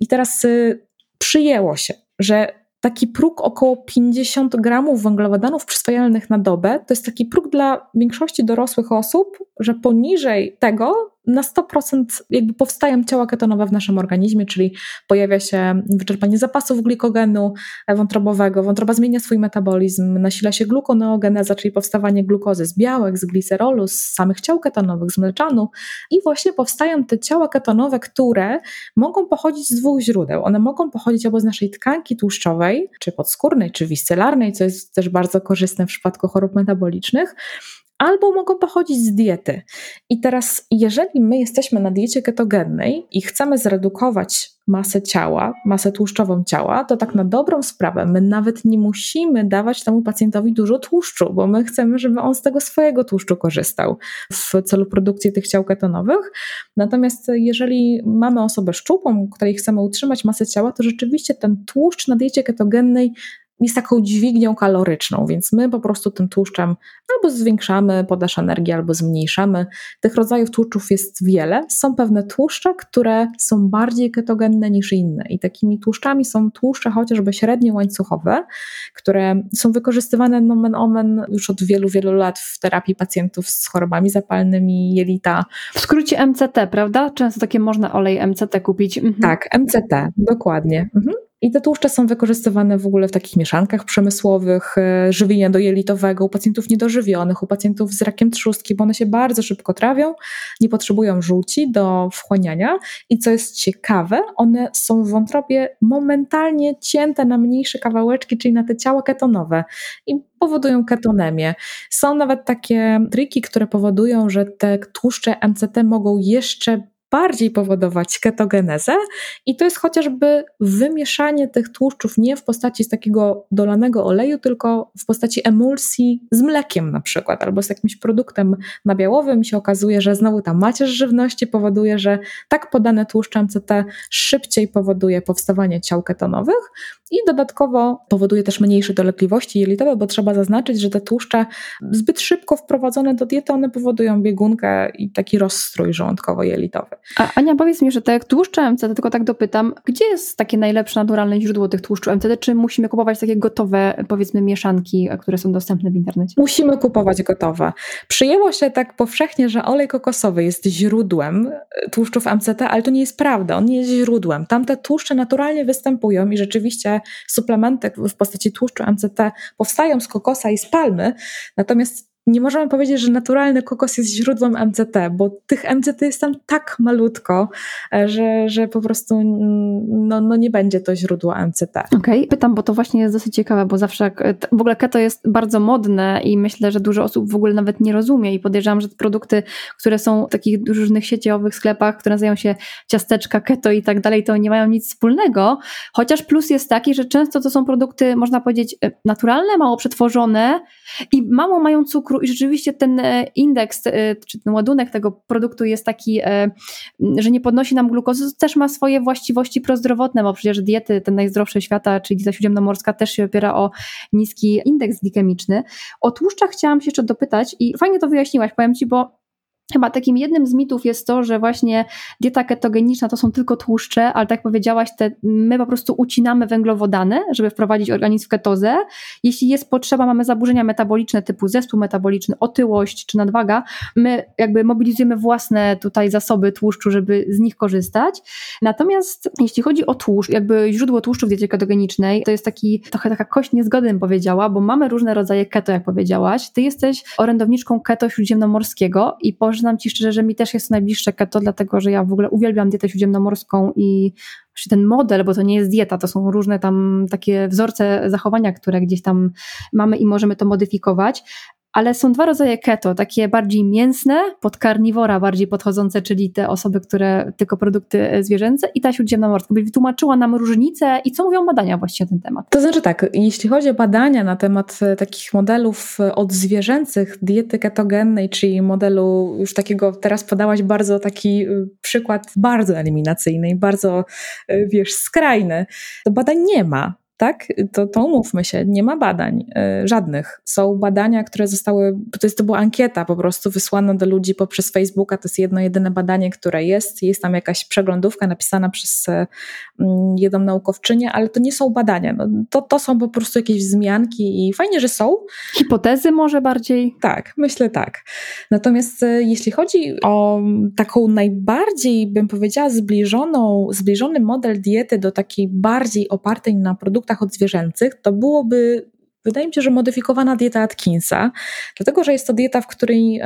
S2: I teraz y, przyjęło się, że taki próg około 50 gramów węglowodanów przyswajalnych na dobę to jest taki próg dla większości dorosłych osób, że poniżej tego na 100% jakby powstają ciała ketonowe w naszym organizmie, czyli pojawia się wyczerpanie zapasów glikogenu wątrobowego, wątroba zmienia swój metabolizm, nasila się glukoneogeneza, czyli powstawanie glukozy z białek, z glicerolu, z samych ciał ketonowych, z mleczanu i właśnie powstają te ciała ketonowe, które mogą pochodzić z dwóch źródeł. One mogą pochodzić albo z naszej tkanki tłuszczowej, czy podskórnej, czy wiscelarnej, co jest też bardzo korzystne w przypadku chorób metabolicznych, albo mogą pochodzić z diety. I teraz, jeżeli my jesteśmy na diecie ketogennej i chcemy zredukować masę ciała, masę tłuszczową ciała, to tak na dobrą sprawę my nawet nie musimy dawać temu pacjentowi dużo tłuszczu, bo my chcemy, żeby on z tego swojego tłuszczu korzystał w celu produkcji tych ciał ketonowych. Natomiast jeżeli mamy osobę szczupłą, której chcemy utrzymać masę ciała, to rzeczywiście ten tłuszcz na diecie ketogennej jest taką dźwignią kaloryczną, więc my po prostu tym tłuszczem albo zwiększamy podaż energii, albo zmniejszamy. Tych rodzajów tłuszczów jest wiele. Są pewne tłuszcze, które są bardziej ketogenne niż inne i takimi tłuszczami są tłuszcze chociażby średnio łańcuchowe, które są wykorzystywane nomen omen już od wielu, wielu lat w terapii pacjentów z chorobami zapalnymi jelita.
S1: W skrócie MCT, prawda? Często takie można olej MCT kupić.
S2: Mhm. Tak, MCT, dokładnie. Mhm. I te tłuszcze są wykorzystywane w ogóle w takich mieszankach przemysłowych, e, żywienia dojelitowego, u pacjentów niedożywionych, u pacjentów z rakiem trzustki, bo one się bardzo szybko trawią, nie potrzebują żółci do wchłaniania. I co jest ciekawe, one są w wątrobie momentalnie cięte na mniejsze kawałeczki, czyli na te ciała ketonowe. I powodują ketonemię. Są nawet takie triki, które powodują, że te tłuszcze MCT mogą jeszcze bardziej powodować ketogenezę i to jest chociażby wymieszanie tych tłuszczów nie w postaci z takiego dolanego oleju, tylko w postaci emulsji z mlekiem na przykład, albo z jakimś produktem nabiałowym się okazuje, że znowu ta macierz żywności powoduje, że tak podane tłuszcze MCT szybciej powoduje powstawanie ciał ketonowych i dodatkowo powoduje też mniejsze dolegliwości jelitowe, bo trzeba zaznaczyć, że te tłuszcze zbyt szybko wprowadzone do diety, one powodują biegunkę i taki rozstrój żołądkowo-jelitowy.
S1: A Ania, powiedz mi, że te tłuszcze MCT, tylko tak dopytam, gdzie jest takie najlepsze naturalne źródło tych tłuszczów MCT? Czy musimy kupować takie gotowe, powiedzmy, mieszanki, które są dostępne w internecie?
S2: Musimy kupować gotowe. Przyjęło się tak powszechnie, że olej kokosowy jest źródłem tłuszczów MCT, ale to nie jest prawda, on nie jest źródłem. Tam te tłuszcze naturalnie występują i rzeczywiście suplementy w postaci tłuszczu MCT powstają z kokosa i z palmy, natomiast nie możemy powiedzieć, że naturalny kokos jest źródłem MCT, bo tych MCT jest tam tak malutko, e, że, że po prostu mm, no, no nie będzie to źródło MCT.
S1: Okej, okay. pytam, bo to właśnie jest dosyć ciekawe, bo zawsze w ogóle keto jest bardzo modne i myślę, że dużo osób w ogóle nawet nie rozumie i podejrzewam, że produkty, które są w takich różnych sieciowych sklepach, które nazywają się ciasteczka keto i tak dalej, to nie mają nic wspólnego, chociaż plus jest taki, że często to są produkty, można powiedzieć, e, naturalne, mało przetworzone i mało mają cukru i rzeczywiście ten e, indeks, e, czy ten ładunek tego produktu jest taki, e, że nie podnosi nam glukozy, to też ma swoje właściwości prozdrowotne, bo przecież diety, ten najzdrowsze świata, czyli dieta śródziemnomorska też się opiera o niski indeks glikemiczny. O tłuszczach chciałam się jeszcze dopytać i fajnie to wyjaśniłaś, powiem Ci, bo Chyba takim jednym z mitów jest to, że właśnie dieta ketogeniczna to są tylko tłuszcze, ale tak powiedziałaś, te, my po prostu ucinamy węglowodany, żeby wprowadzić organizm w ketozę. Jeśli jest potrzeba, mamy zaburzenia metaboliczne typu zespół metaboliczny, otyłość czy nadwaga, my jakby mobilizujemy własne tutaj zasoby tłuszczu, żeby z nich korzystać. Natomiast jeśli chodzi o tłuszcz, jakby źródło tłuszczu w diecie ketogenicznej, to jest taki trochę taka kość niezgody, bym powiedziała, bo mamy różne rodzaje keto, jak powiedziałaś. Ty jesteś orędowniczką keto śródziemnomorskiego i po przyznam Ci szczerze, że mi też jest najbliższe keto, dlatego że ja w ogóle uwielbiam dietę śródziemnomorską i ten model, bo to nie jest dieta, to są różne tam takie wzorce zachowania, które gdzieś tam mamy i możemy to modyfikować. ale są dwa rodzaje keto, takie bardziej mięsne, pod karniwora bardziej podchodzące, czyli te osoby, które tylko produkty e, zwierzęce i ta śródziemnomorska. By wytłumaczyła nam różnicę i co mówią badania właśnie na ten temat.
S2: To znaczy tak, jeśli chodzi o badania na temat e, takich modelów e, odzwierzęcych diety ketogennej, czyli modelu już takiego, teraz podałaś bardzo taki przykład bardzo eliminacyjny i bardzo, wiesz, skrajny, to badań nie ma tak? To, to umówmy się, nie ma badań, y, żadnych. Są badania, które zostały, to, jest, to była ankieta po prostu wysłana do ludzi poprzez Facebooka, to jest jedno jedyne badanie, które jest, jest tam jakaś przeglądówka napisana przez y, jedną naukowczynię, ale to nie są badania, no, to, to są po prostu jakieś wzmianki i fajnie, że są.
S1: Hipotezy może bardziej?
S2: Tak, myślę tak. Natomiast y, jeśli chodzi o taką najbardziej, bym powiedziała, zbliżoną, zbliżony model diety do takiej bardziej opartej na produktach produktach odzwierzęcych, to byłoby Wydaje mi się, że modyfikowana dieta Atkinsa, dlatego że jest to dieta, w której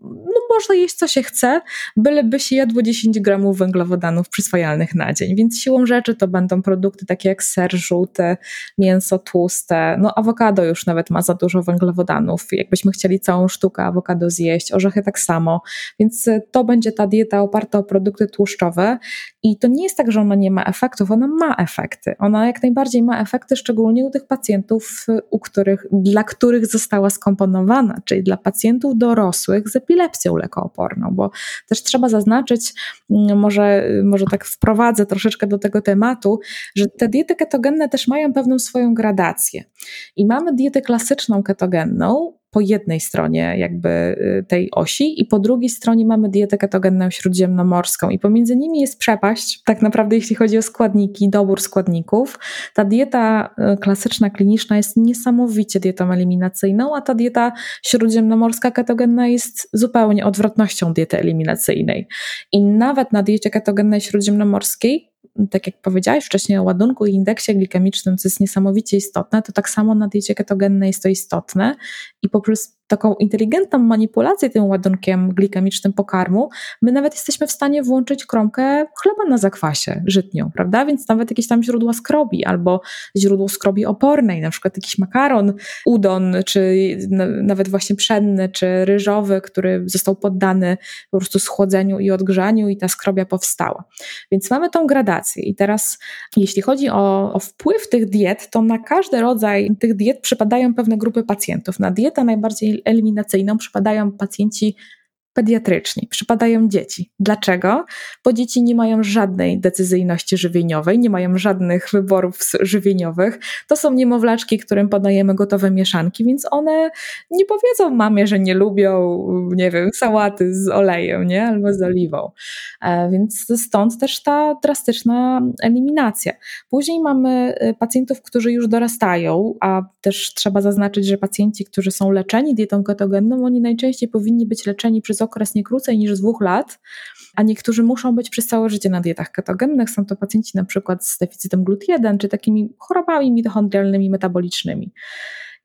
S2: no, można jeść co się chce, byleby się jadło 10 gramów węglowodanów przyswajalnych na dzień. Więc siłą rzeczy to będą produkty takie jak ser żółty, mięso tłuste, no awokado już nawet ma za dużo węglowodanów. Jakbyśmy chcieli całą sztukę awokado zjeść, orzechy tak samo. Więc to będzie ta dieta oparta o produkty tłuszczowe i to nie jest tak, że ona nie ma efektów, ona ma efekty. Ona jak najbardziej ma efekty, szczególnie u tych pacjentów u których, dla których została skomponowana, czyli dla pacjentów dorosłych z epilepsją lekooporną, bo też trzeba zaznaczyć, mm, może, może tak wprowadzę troszeczkę do tego tematu, że te diety ketogenne też mają pewną swoją gradację. I mamy dietę klasyczną ketogenną, po jednej stronie jakby y, tej osi i po drugiej stronie mamy dietę ketogenną śródziemnomorską i pomiędzy nimi jest przepaść, tak naprawdę jeśli chodzi o składniki, dobór składników. Ta dieta y, klasyczna, kliniczna jest niesamowicie dietą eliminacyjną, a ta dieta śródziemnomorska ketogenna jest zupełnie odwrotnością diety eliminacyjnej. I nawet na diecie ketogennej śródziemnomorskiej tak jak powiedziałaś wcześniej o ładunku i indeksie glikemicznym, co jest niesamowicie istotne, to tak samo na diecie ketogennej jest to istotne i poprzez taką inteligentną manipulację tym ładunkiem glikemicznym pokarmu, my nawet jesteśmy w stanie włączyć kromkę chleba na zakwasie żytnią, prawda? Więc nawet jakieś tam źródła skrobi albo źródło skrobi opornej, na przykład jakiś makaron, udon, czy nawet właśnie pszenny, czy ryżowy, który został poddany po prostu schłodzeniu i odgrzaniu i ta skrobia powstała. Więc mamy tą gradację i teraz jeśli chodzi o, o wpływ tych diet, to na każdy rodzaj tych diet przypadają pewne grupy pacjentów. Na dietę najbardziej eliminacyjną przypadają pacjenci pediatryczni, przypadają dzieci. Dlaczego? Bo dzieci nie mają żadnej decyzyjności żywieniowej, nie mają żadnych wyborów żywieniowych. To są niemowlaczki, którym podajemy gotowe mieszanki, więc one nie powiedzą mamie, że nie lubią, nie wiem, sałaty z olejem, nie? Albo z oliwą. E, więc stąd też ta drastyczna eliminacja. Później mamy e, pacjentów, którzy już dorastają, a też trzeba zaznaczyć, że pacjenci, którzy są leczeni dietą ketogenną, oni najczęściej powinni być leczeni przez okres nie krócej niż dwóch lat, a niektórzy muszą być przez całe życie na dietach ketogennych. Są to pacjenci na przykład z deficytem GLUT1 czy takimi chorobami mitochondrialnymi, metabolicznymi.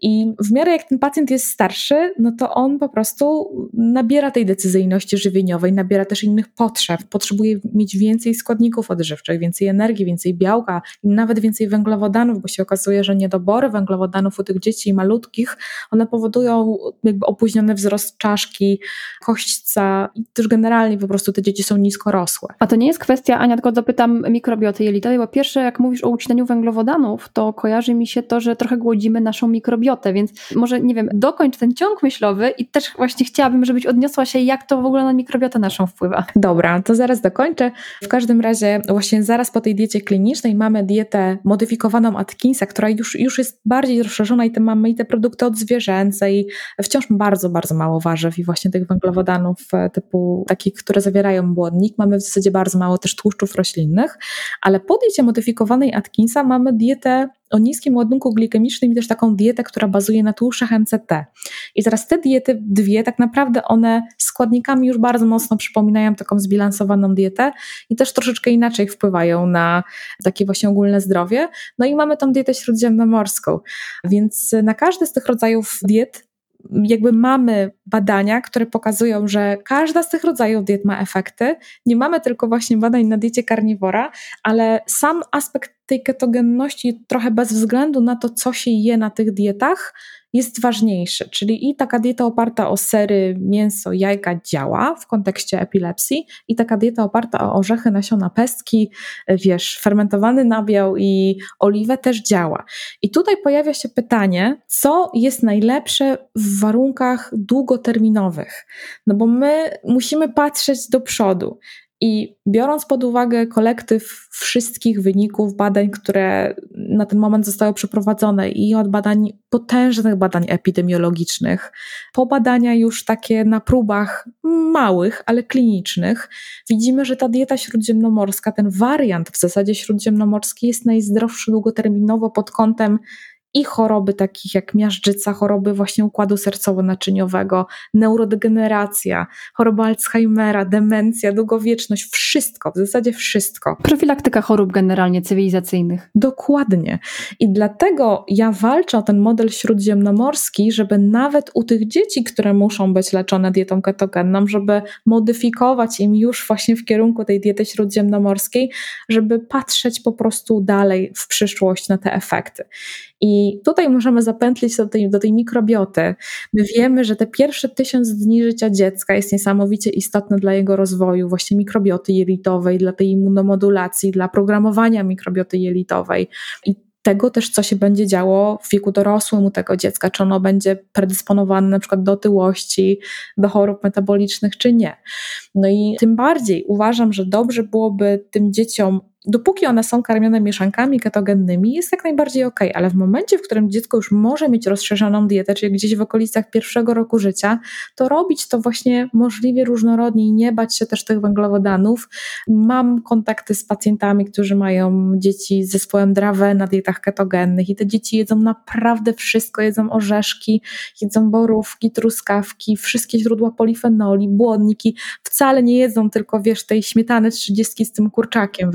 S2: I w miarę jak ten pacjent jest starszy, no to on po prostu nabiera tej decyzyjności żywieniowej, nabiera też innych potrzeb, potrzebuje mieć więcej składników odżywczych, więcej energii, więcej białka nawet więcej węglowodanów, bo się okazuje, że niedobory węglowodanów u tych dzieci malutkich, one powodują jakby opóźniony wzrost czaszki, kośćca i też generalnie po prostu te dzieci są niskorosłe.
S1: A to nie jest kwestia, Ania, tylko dopytam mikrobioty jelitowej, bo pierwsze jak mówisz o ucinaniu węglowodanów, to kojarzy mi się to, że trochę głodzimy naszą mikrobiotę więc może, nie wiem, dokończ ten ciąg myślowy i też właśnie chciałabym, żebyś odniosła się, jak to w ogóle na mikrobiotę naszą wpływa.
S2: Dobra, to zaraz dokończę. W każdym razie właśnie zaraz po tej diecie klinicznej mamy dietę modyfikowaną Atkinsa, która już, już jest bardziej rozszerzona i tam mamy i te produkty odzwierzęce i wciąż bardzo, bardzo mało warzyw i właśnie tych węglowodanów e, typu takich, które zawierają błonnik. Mamy w zasadzie bardzo mało też tłuszczów roślinnych, ale po diecie modyfikowanej Atkinsa mamy dietę o niskim ładunku glikemicznym i też taką dietę, która bazuje na tłuszczach MCT. I teraz te diety, dwie, tak naprawdę one składnikami już bardzo mocno przypominają taką zbilansowaną dietę i też troszeczkę inaczej wpływają na takie właśnie ogólne zdrowie. No i mamy tą dietę śródziemnomorską, więc na każdy z tych rodzajów diet jakby mamy badania, które pokazują, że każda z tych rodzajów diet ma efekty. Nie mamy tylko właśnie badań na diecie karniwora, ale sam aspekt tej ketogenności trochę bez względu na to, co się je na tych dietach, jest ważniejszy. Czyli i taka dieta oparta o sery, mięso, jajka działa w kontekście epilepsji, i taka dieta oparta o orzechy, nasiona pestki, wiesz, fermentowany nabiał i oliwę też działa. I tutaj pojawia się pytanie, co jest najlepsze w warunkach długoterminowych? No bo my musimy patrzeć do przodu. I biorąc pod uwagę kolektyw wszystkich wyników badań, które na ten moment zostały przeprowadzone, i od badań, potężnych badań epidemiologicznych, po badania już takie na próbach małych, ale klinicznych, widzimy, że ta dieta śródziemnomorska, ten wariant w zasadzie śródziemnomorski jest najzdrowszy długoterminowo pod kątem i choroby takich jak miażdżyca, choroby właśnie układu sercowo-naczyniowego, neurodegeneracja, choroba Alzheimera, demencja, długowieczność, wszystko, w zasadzie wszystko.
S1: Profilaktyka chorób generalnie cywilizacyjnych.
S2: Dokładnie. I dlatego ja walczę o ten model śródziemnomorski, żeby nawet u tych dzieci, które muszą być leczone dietą ketogenną, żeby modyfikować im już właśnie w kierunku tej diety śródziemnomorskiej, żeby patrzeć po prostu dalej w przyszłość na te efekty. I tutaj możemy zapętlić do tej, do tej mikrobioty. My wiemy, że te pierwsze tysiąc dni życia dziecka jest niesamowicie istotne dla jego rozwoju, właśnie mikrobioty jelitowej, dla tej immunomodulacji, dla programowania mikrobioty jelitowej. I tego też, co się będzie działo w wieku dorosłym u tego dziecka, czy ono będzie predysponowane na przykład do otyłości, do chorób metabolicznych, czy nie. No i tym bardziej uważam, że dobrze byłoby tym dzieciom dopóki one są karmione mieszankami ketogennymi, jest jak najbardziej ok, ale w momencie, w którym dziecko już może mieć rozszerzoną dietę, czyli gdzieś w okolicach pierwszego roku życia, to robić to właśnie możliwie różnorodnie i nie bać się też tych węglowodanów. Mam kontakty z pacjentami, którzy mają dzieci z zespołem Dravet na dietach ketogennych i te dzieci jedzą naprawdę wszystko, jedzą orzeszki, jedzą borówki, truskawki, wszystkie źródła polifenoli, błonniki, wcale nie jedzą tylko, wiesz, tej śmietany 30 z tym kurczakiem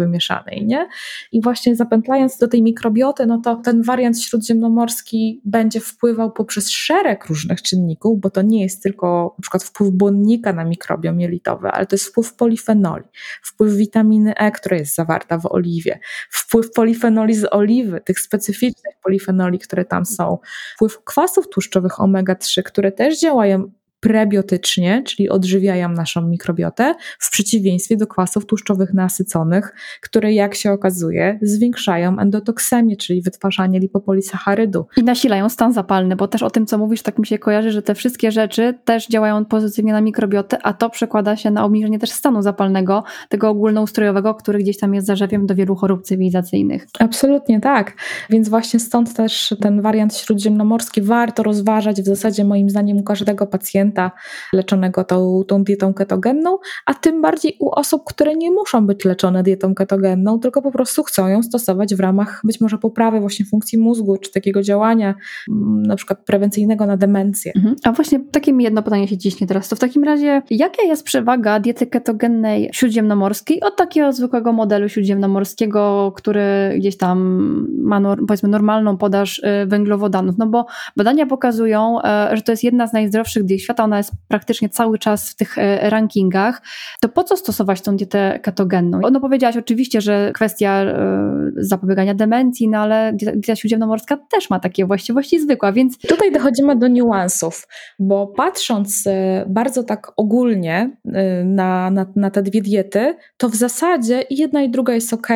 S2: nie? I właśnie zapętlając do tej mikrobioty, no to ten wariant śródziemnomorski będzie wpływał poprzez szereg różnych czynników, bo to nie jest tylko na przykład wpływ błonnika na mikrobiom jelitowy, ale to jest wpływ polifenoli, wpływ witaminy E, która jest zawarta w oliwie, wpływ polifenoli z oliwy, tych specyficznych polifenoli, które tam są, wpływ kwasów tłuszczowych omega-3, które też działają prebiotycznie, czyli odżywiają naszą mikrobiotę, w przeciwieństwie do kwasów tłuszczowych nasyconych, które jak się okazuje zwiększają endotoksemię, czyli wytwarzanie lipopolisacharydu.
S1: I nasilają stan zapalny, bo też o tym, co mówisz, tak mi się kojarzy, że te wszystkie rzeczy też działają pozytywnie na mikrobiotę, a to przekłada się na obniżenie też stanu zapalnego, tego ogólnoustrojowego, który gdzieś tam jest zarzewiem do wielu chorób cywilizacyjnych.
S2: Absolutnie tak. Więc właśnie stąd też ten wariant śródziemnomorski warto rozważać w zasadzie moim zdaniem u każdego pacjenta, pacjenta leczonego tą, tą dietą ketogenną, a tym bardziej u osób, które nie muszą być leczone dietą ketogenną, tylko po prostu chcą ją stosować w ramach być może poprawy właśnie funkcji mózgu, czy takiego działania mm, na przykład prewencyjnego na demencję.
S1: Mhm. A właśnie takie mi jedno pytanie się ciśnie teraz. To w takim razie, jaka jest przewaga diety ketogennej śródziemnomorskiej od takiego zwykłego modelu śródziemnomorskiego, który gdzieś tam ma powiedzmy normalną podaż y, węglowodanów? No bo badania pokazują, e, że to jest jedna z najzdrowszych diet świata ona jest praktycznie cały czas w tych e, rankingach, to po co stosować tą dietę ketogenną? No powiedziałaś oczywiście, że kwestia e, zapobiegania demencji, no ale dieta śródziemnomorska też ma takie właściwości zwykła, więc...
S2: Tutaj dochodzimy do niuansów, bo patrząc e, bardzo tak ogólnie na, na, na te dwie diety, to w zasadzie jedna i druga jest ok,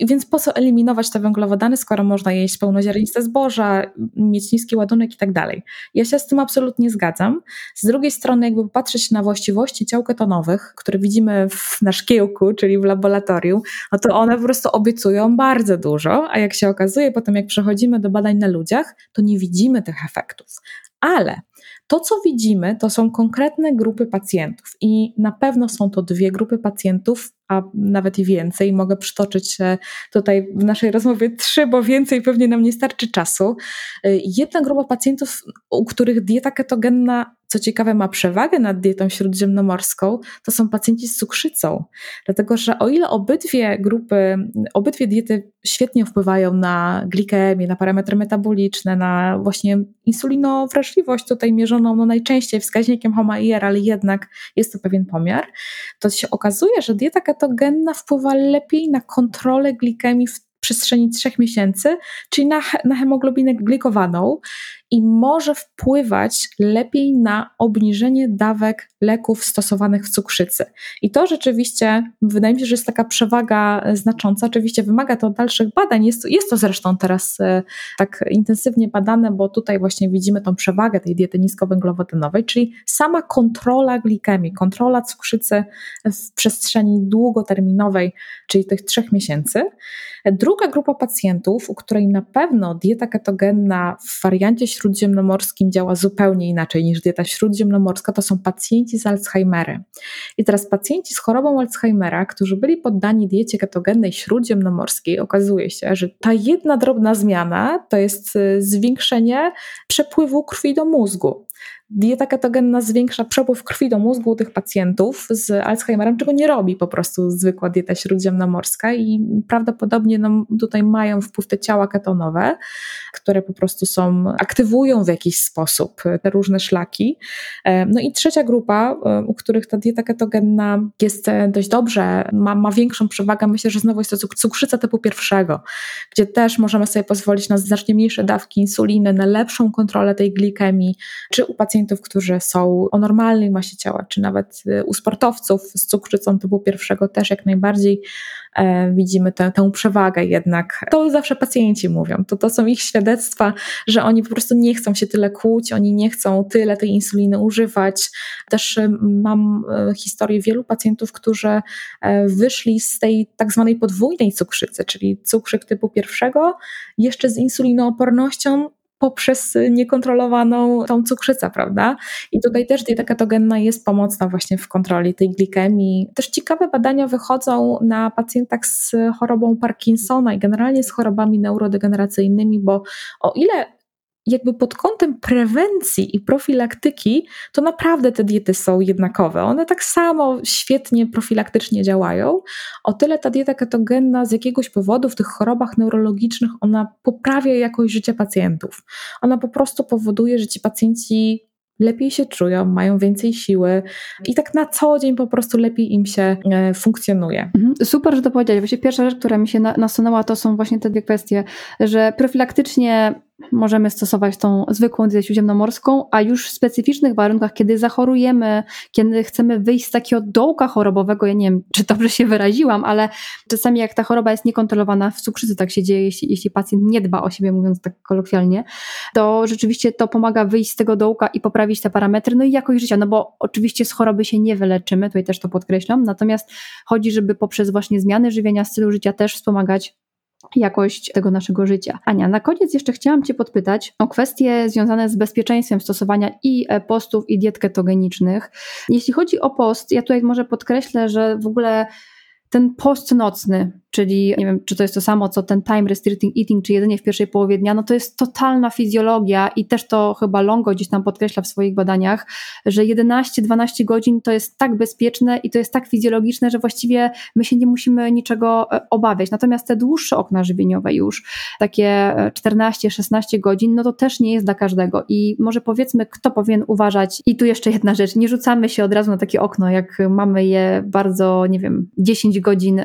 S2: więc po co eliminować te węglowodany, skoro można jeść pełnoziarniste zboża, mieć niski ładunek i tak dalej. Ja się z tym absolutnie zgadzam. Z drugiej strony, jakby patrzeć na właściwości ciał ketonowych, które widzimy w, na szkiełku, czyli w laboratorium, no to one po prostu obiecują bardzo dużo, a jak się okazuje potem, jak przechodzimy do badań na ludziach, to nie widzimy tych efektów. Ale to, co widzimy, to są konkretne grupy pacjentów i na pewno są to dwie grupy pacjentów, a nawet i więcej. Mogę przytoczyć tutaj w naszej rozmowie trzy, bo więcej pewnie nam nie starczy czasu. Jedna grupa pacjentów, u których dieta ketogenna co ciekawe, ma przewagę nad dietą śródziemnomorską, to są pacjenci z cukrzycą. Dlatego, że o ile obydwie grupy, obydwie diety świetnie wpływają na glikemię, na parametry metaboliczne, na właśnie insulinowrażliwość tutaj mierzoną no najczęściej wskaźnikiem HOMA-IR, ale jednak jest to pewien pomiar, to się okazuje, że dieta ketogenna wpływa lepiej na kontrolę glikemii w przestrzeni trzech miesięcy, czyli na, na hemoglobinę glikowaną i może wpływać lepiej na obniżenie dawek leków stosowanych w cukrzycy. I to rzeczywiście wydaje mi się, że jest taka przewaga e, znacząca. Oczywiście wymaga to dalszych badań. Jest, jest to zresztą teraz e, tak intensywnie badane, bo tutaj właśnie widzimy tą przewagę tej diety niskowęglowodanowej, czyli sama kontrola glikemii, kontrola cukrzycy w przestrzeni długoterminowej, czyli tych trzech miesięcy. Druga grupa pacjentów, u której na pewno dieta ketogenna w wariancie śródziemnomorskim działa zupełnie inaczej niż dieta śródziemnomorska, to są pacjenci z Alzheimerem. I teraz pacjenci z chorobą Alzheimera, którzy byli poddani diecie ketogennej śródziemnomorskiej, okazuje się, że ta jedna drobna zmiana to jest y, zwiększenie przepływu krwi do mózgu. Dieta ketogenna zwiększa przepływ krwi do mózgu tych pacjentów z Alzheimerem, czego nie robi po prostu zwykła dieta śródziemnomorska i prawdopodobnie no, tutaj mają wpływ te ciała ketonowe, które po prostu są, aktywują w jakiś sposób te różne szlaki. E, no i trzecia grupa, e, u których ta dieta ketogenna jest e, dość dobrze, ma, ma większą przewagę, myślę, że znowu jest to cukrzyca typu pierwszego, gdzie też możemy sobie pozwolić na znacznie mniejsze dawki insuliny, na lepszą kontrolę tej glikemii, czy u pacjentów pacjentów, którzy są o normalnej masie ciała, czy nawet y, u sportowców z cukrzycą typu pierwszego też jak najbardziej e, widzimy tę, tę przewagę jednak. To zawsze pacjenci mówią, to, to są ich świadectwa, że oni po prostu nie chcą się tyle kłuć, oni nie chcą tyle tej insuliny używać. Też y, mam y, historię wielu pacjentów, którzy e, wyszli z tej tak zwanej podwójnej cukrzycy, czyli cukrzyk typu pierwszego, jeszcze z insulinoopornością, poprzez niekontrolowaną tą cukrzycę, prawda? I tutaj też dieta ketogenna jest pomocna właśnie w kontroli tej glikemii. Też ciekawe badania wychodzą na pacjentach z chorobą Parkinsona i generalnie z chorobami neurodegeneracyjnymi, bo o ile jakby pod kątem prewencji i profilaktyki, to naprawdę te diety są jednakowe. One tak samo świetnie profilaktycznie działają. O tyle ta dieta ketogenna z jakiegoś powodu w tych chorobach neurologicznych ona poprawia jakość życia pacjentów. Ona po prostu powoduje, że ci pacjenci lepiej się czują, mają więcej siły i tak na co dzień po prostu lepiej im się e, funkcjonuje.
S1: Mhm. Super, że to powiedziałeś. Właśnie pierwsza rzecz, która mi się nasunęła, to są właśnie te dwie kwestie, że profilaktycznie możemy stosować tą zwykłą dietę śródziemnomorską, a już w specyficznych warunkach, kiedy zachorujemy, kiedy chcemy wyjść z takiego dołka chorobowego, ja nie wiem, czy dobrze się wyraziłam, ale czasami jak ta choroba jest niekontrolowana, w cukrzycy tak się dzieje, jeśli, jeśli pacjent nie dba o siebie, mówiąc tak kolokwialnie, to rzeczywiście to pomaga wyjść z tego dołka i poprawić te parametry, no i jakość życia, no bo oczywiście z choroby się nie wyleczymy, tutaj też to podkreślam, natomiast chodzi, żeby poprzez właśnie zmiany żywienia, stylu życia też wspomagać jakość tego naszego życia. Ania, na koniec jeszcze chciałam Cię podpytać o kwestie związane z bezpieczeństwem stosowania i postów, i diet ketogenicznych. Jeśli chodzi o post, ja tutaj może podkreślę, że w ogóle ten post nocny, czyli nie wiem, czy to jest to samo, co ten time restricting eating, czy jedzenie w pierwszej połowie dnia, no to jest totalna fizjologia i też to chyba Longo gdzieś tam podkreśla w swoich badaniach, że 11-12 godzin to jest tak bezpieczne i to jest tak fizjologiczne, że właściwie my się nie musimy niczego e, obawiać. Natomiast te dłuższe okna żywieniowe już, takie 14-16 e, godzin, no to też nie jest dla każdego i może powiedzmy, kto powinien uważać. I tu jeszcze jedna rzecz, nie rzucamy się od razu na takie okno, jak mamy je bardzo, nie wiem, 10 godzin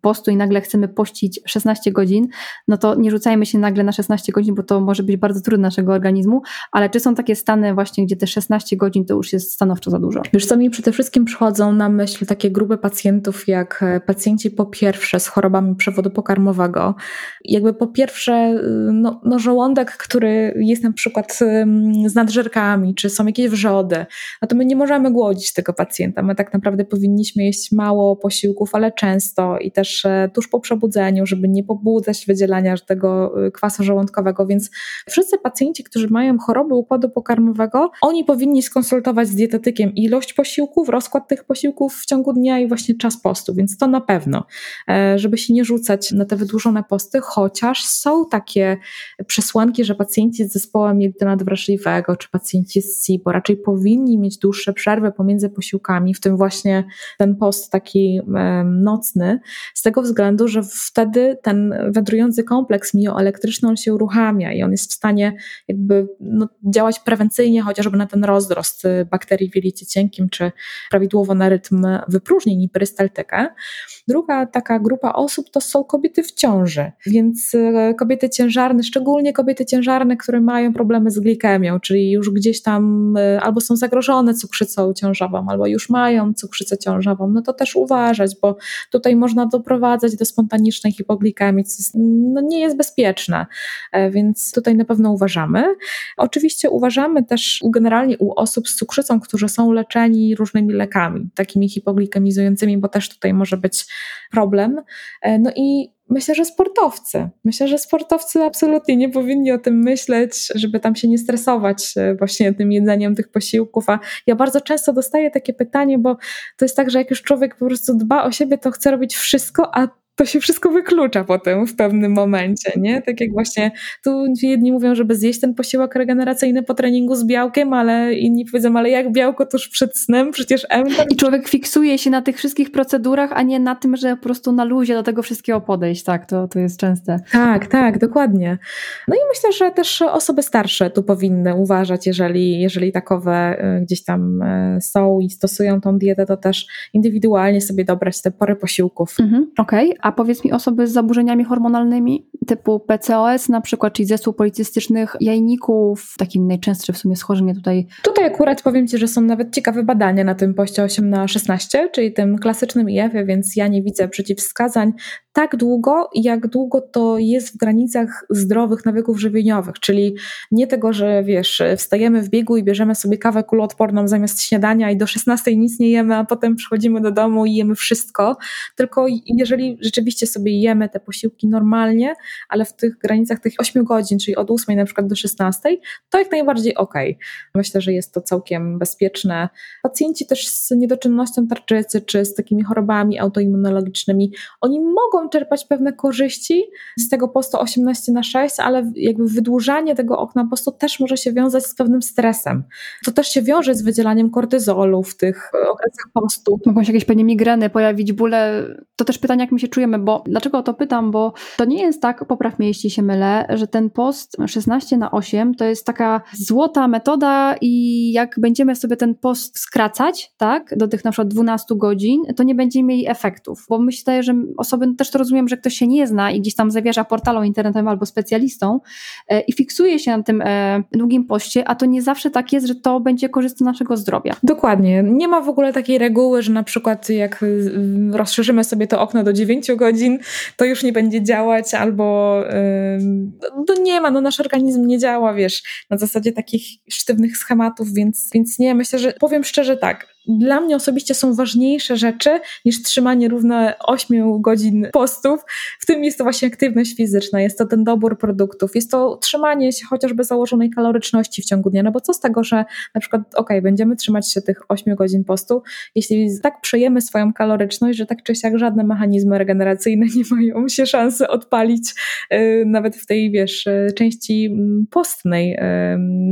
S1: postu i nagle chcemy pościć 16 godzin, no to nie rzucajmy się nagle na 16 godzin, bo to może być bardzo trudne naszego organizmu, ale czy są takie stany właśnie, gdzie te 16 godzin to już jest stanowczo za dużo?
S2: Wiesz co, mi przede wszystkim przychodzą na myśl takie grupy pacjentów, jak e, pacjenci po pierwsze z chorobami przewodu pokarmowego. Jakby po pierwsze y, no, no żołądek, który jest na przykład z nadżerkami, czy są jakieś wrzody, no to my nie możemy głodzić tego pacjenta. My tak naprawdę powinniśmy jeść mało posiłków, ale często i też e, tuż po przebudzeniu, żeby nie pobudzać wydzielania tego y, kwasu żołądkowego, więc wszyscy pacjenci, którzy mają choroby układu pokarmowego, oni powinni skonsultować z dietetykiem ilość posiłków, rozkład tych posiłków w ciągu dnia i właśnie czas postu, więc to na pewno, e, żeby się nie rzucać na te wydłużone posty, chociaż są takie przesłanki, że pacjenci z zespołem jelita nadwrażliwego, czy pacjenci z SIBO raczej powinni mieć dłuższe przerwy pomiędzy posiłkami, w tym właśnie ten post taki nocny, z tego względu, że wtedy ten wędrujący kompleks mioelektryczny on się uruchamia i on jest w stanie jakby no, działać prewencyjnie chociażby na ten rozrost y, bakterii w jelicie cienkim, czy prawidłowo na rytm wypróżnień i perystaltykę. Druga taka grupa osób to są kobiety w ciąży, więc y, kobiety ciężarne, szczególnie kobiety ciężarne, które mają problemy z glikemią, czyli już gdzieś tam y, albo są zagrożone cukrzycą ciążową, albo już mają cukrzycę ciążową, no to też uważać, bo tutaj można doprowadzać do spontanicznej hipoglikemii, co jest, no nie jest bezpieczne, e, więc tutaj na pewno uważamy. Oczywiście uważamy też generalnie u osób z cukrzycą, którzy są leczeni różnymi lekami, takimi hipoglikemizującymi, bo też tutaj może być problem. E, no i Myślę, że sportowcy. Myślę, że sportowcy absolutnie nie powinni o tym myśleć, żeby tam się nie stresować e, właśnie tym jedzeniem tych posiłków. A ja bardzo często dostaję takie pytanie, bo to jest tak, że jak już człowiek po prostu dba o siebie, to chce robić wszystko, a to się wszystko wyklucza potem w pewnym momencie, nie? Tak jak właśnie tu jedni mówią, żeby zjeść ten posiłek regeneracyjny po treningu z białkiem, ale inni powiedzą, ale jak białko tuż przed snem, przecież M.
S1: I człowiek fiksuje się na tych wszystkich procedurach, a nie na tym, że po prostu na luzie do tego wszystkiego podejść, tak, to, to jest częste.
S2: Tak, tak, dokładnie. No i myślę, że też osoby starsze tu powinny uważać, jeżeli, jeżeli takowe y, gdzieś tam y, są i stosują tą dietę, to też indywidualnie sobie dobrać te pory posiłków.
S1: Mhm, Okej, okay. A powiedz mi osoby z zaburzeniami hormonalnymi typu PCOS na przykład, czyli zespół policystycznych jajników, takim najczęstszym w sumie schorzenie tutaj.
S2: Tutaj akurat powiem Ci, że są nawet ciekawe badania na tym poście 8 na 16, czyli tym klasycznym IF-ie, więc ja nie widzę przeciwwskazań tak długo, jak długo to jest w granicach zdrowych nawyków żywieniowych, czyli nie tego, że wiesz, wstajemy w biegu i bierzemy sobie kawę kuloodporną zamiast śniadania i do 16 nic nie jemy, a potem przychodzimy do domu i jemy wszystko, tylko jeżeli rzeczywiście sobie jemy te posiłki normalnie, ale w tych granicach tych 8 godzin, czyli od 8 na przykład do 16, to jak najbardziej ok. Myślę, że jest to całkiem bezpieczne. Pacjenci też z niedoczynnością tarczycy, czy z takimi chorobami autoimmunologicznymi, oni mogą czerpać pewne korzyści z tego postu 18 na 6, ale jakby wydłużanie tego okna postu też może się wiązać z pewnym stresem. To też się wiąże z wydzielaniem kortyzolu w tych okresach postu.
S1: Mogą się jakieś pewnie migreny pojawić, bóle. To też pytanie, jak my się czujemy, bo dlaczego o to pytam, bo to nie jest tak, popraw mnie jeśli się mylę, że ten post 16 na 8 to jest taka złota metoda i jak będziemy sobie ten post skracać, tak, do tych na przykład 12 godzin, to nie będziemy mieli efektów, bo myślę, że osoby, też to rozumiem, że ktoś się nie zna i gdzieś tam zawierza portalą internetowym albo specjalistą e, i fiksuje się na tym e, długim poście, a to nie zawsze tak jest, że to będzie korzystne naszego zdrowia.
S2: Dokładnie. Nie ma w ogóle takiej reguły, że na przykład jak y, rozszerzymy sobie to okno do 9 godzin, to już nie będzie działać albo no nie ma, no nasz organizm nie działa, wiesz, na zasadzie takich sztywnych schematów, więc, więc nie, myślę, że powiem szczerze tak, dla mnie osobiście są ważniejsze rzeczy niż trzymanie równe 8 godzin postów. W tym jest to właśnie aktywność fizyczna, jest to ten dobór produktów, jest to trzymanie się chociażby założonej kaloryczności w ciągu dnia. No bo co z tego, że na przykład, ok, będziemy trzymać się tych 8 godzin postu, jeśli tak przejemy swoją kaloryczność, że tak czy siak żadne mechanizmy regeneracyjne nie mają się szansy odpalić yy, nawet w tej, wiesz, yy, części mm, postnej yy,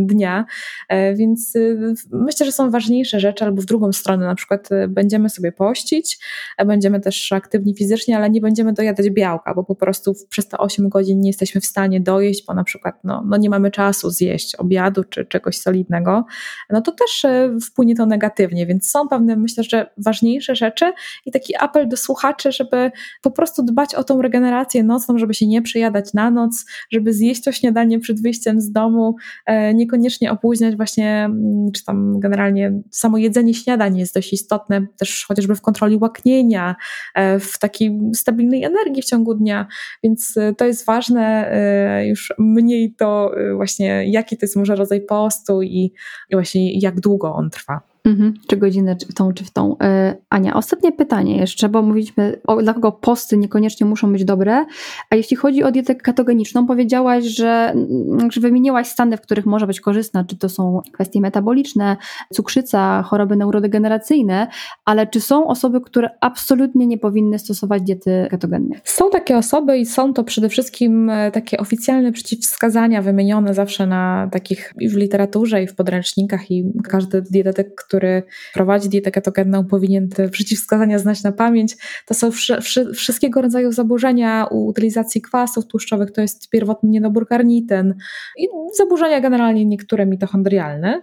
S2: dnia. E, więc y, myślę, że są ważniejsze rzeczy, albo w drugą drugą stronę, na przykład y, będziemy sobie pościć, będziemy też aktywni fizycznie, ale nie będziemy dojadać białka, bo po prostu przez te 8 godzin nie jesteśmy w stanie dojeść, bo na przykład no, no nie mamy czasu zjeść obiadu czy czegoś solidnego, no to też y, wpłynie to negatywnie, więc są pewne, myślę, że ważniejsze rzeczy i taki apel do słuchaczy, żeby po prostu dbać o tą regenerację nocną, żeby się nie przejadać na noc, żeby zjeść to śniadanie przed wyjściem z domu, e, niekoniecznie opóźniać właśnie, mm, czy tam generalnie samo jedzenie śniadania, śniadań jest dość istotne, też chociażby w kontroli łaknienia, e, w takiej stabilnej energii w ciągu dnia, więc e, to jest ważne, e, już mniej to właśnie jaki to jest może rodzaj postu i właśnie jak długo on trwa.
S1: Mhm, czy godzinę czy w tą, czy w tą. E, Ania, ostatnie pytanie jeszcze, bo mówiliśmy, o, dla kogo posty niekoniecznie muszą być dobre, a jeśli chodzi o dietę ketogeniczną, powiedziałaś, że, mm, że wymieniłaś stany, w których może być korzystna, czy to są kwestie metaboliczne, cukrzyca, choroby neurodegeneracyjne, ale czy są osoby, które absolutnie nie powinny stosować diety ketogennej?
S2: Są takie osoby i są to przede wszystkim e, takie oficjalne przeciwwskazania wymienione zawsze na takich w literaturze, i w podręcznikach, i każdy dietetyk, który prowadzi dietę ketogenną, powinien te przeciwwskazania znać na pamięć. To są wszy, wszy, wszystkiego rodzaju zaburzenia u utylizacji kwasów tłuszczowych, to jest pierwotny niedobór karnitin i zaburzenia generalnie niektóre mitochondrialne.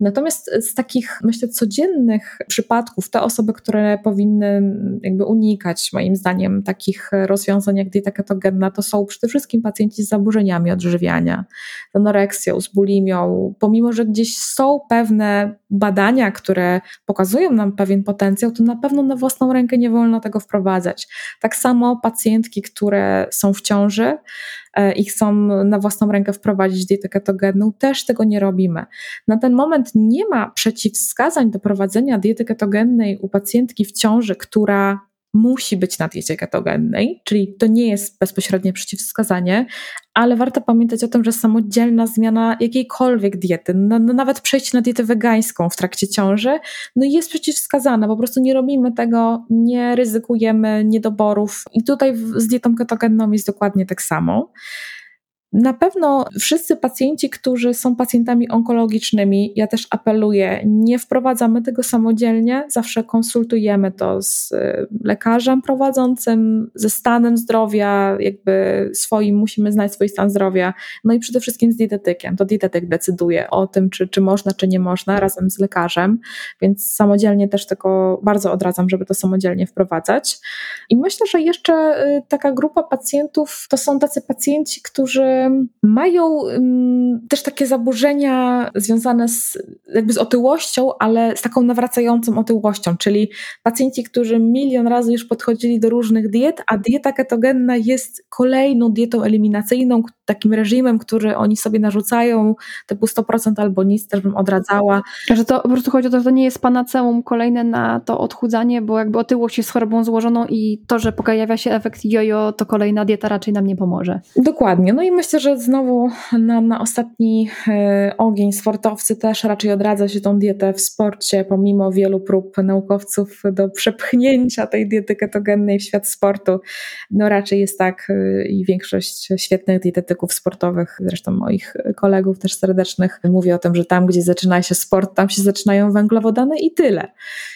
S2: Natomiast z takich, myślę, codziennych przypadków, te osoby, które powinny jakby unikać, moim zdaniem, takich rozwiązań jak dieta ketogenna, to są przede wszystkim pacjenci z zaburzeniami odżywiania, z anoreksją, z bulimią, pomimo, że gdzieś są pewne badania, które pokazują nam pewien potencjał, to na pewno na własną rękę nie wolno tego wprowadzać. Tak samo pacjentki, które są w ciąży, i chcą na własną rękę wprowadzić dietę ketogenną, też tego nie robimy. Na ten moment nie ma przeciwwskazań do prowadzenia diety ketogennej u pacjentki w ciąży, która musi być na diecie ketogennej, czyli to nie jest bezpośrednie przeciwwskazanie, ale warto pamiętać o tym, że samodzielna zmiana jakiejkolwiek diety, no, no nawet przejście na dietę wegańską w trakcie ciąży, no jest przeciwwskazana, po prostu nie robimy tego, nie ryzykujemy niedoborów i tutaj z dietą ketogenną jest dokładnie tak samo. Na pewno wszyscy pacjenci, którzy są pacjentami onkologicznymi, ja też apeluję, nie wprowadzamy tego samodzielnie, zawsze konsultujemy to z y, lekarzem prowadzącym, ze stanem zdrowia, jakby swoim, musimy znać swój stan zdrowia, no i przede wszystkim z dietetykiem. To dietetyk decyduje o tym, czy, czy można, czy nie można, razem z lekarzem, więc samodzielnie też tego bardzo odradzam, żeby to samodzielnie wprowadzać. I myślę, że jeszcze y, taka grupa pacjentów to są tacy pacjenci, którzy mają też takie zaburzenia związane z, jakby z otyłością, ale z taką nawracającą otyłością, czyli pacjenci, którzy milion razy już podchodzili do różnych diet, a dieta ketogenna jest kolejną dietą eliminacyjną, takim reżimem, który oni sobie narzucają, typu 100% albo nic, też bym odradzała.
S1: Że to po prostu chodzi o to, że to nie jest panaceum kolejne na to odchudzanie, bo jakby otyłość jest chorobą złożoną i to, że pojawia się efekt jojo, to kolejna dieta raczej nam nie pomoże.
S2: Dokładnie. No i myślę, że znowu na, na ostatni e, ogień sportowcy też raczej odradza się tą dietę w sporcie, pomimo wielu prób naukowców do przepchnięcia tej diety ketogennej w świat sportu. No raczej jest tak e, i większość świetnych dietetyków sportowych, zresztą moich kolegów też serdecznych, mówi o tym, że tam, gdzie zaczyna się sport, tam się zaczynają węglowodany i tyle.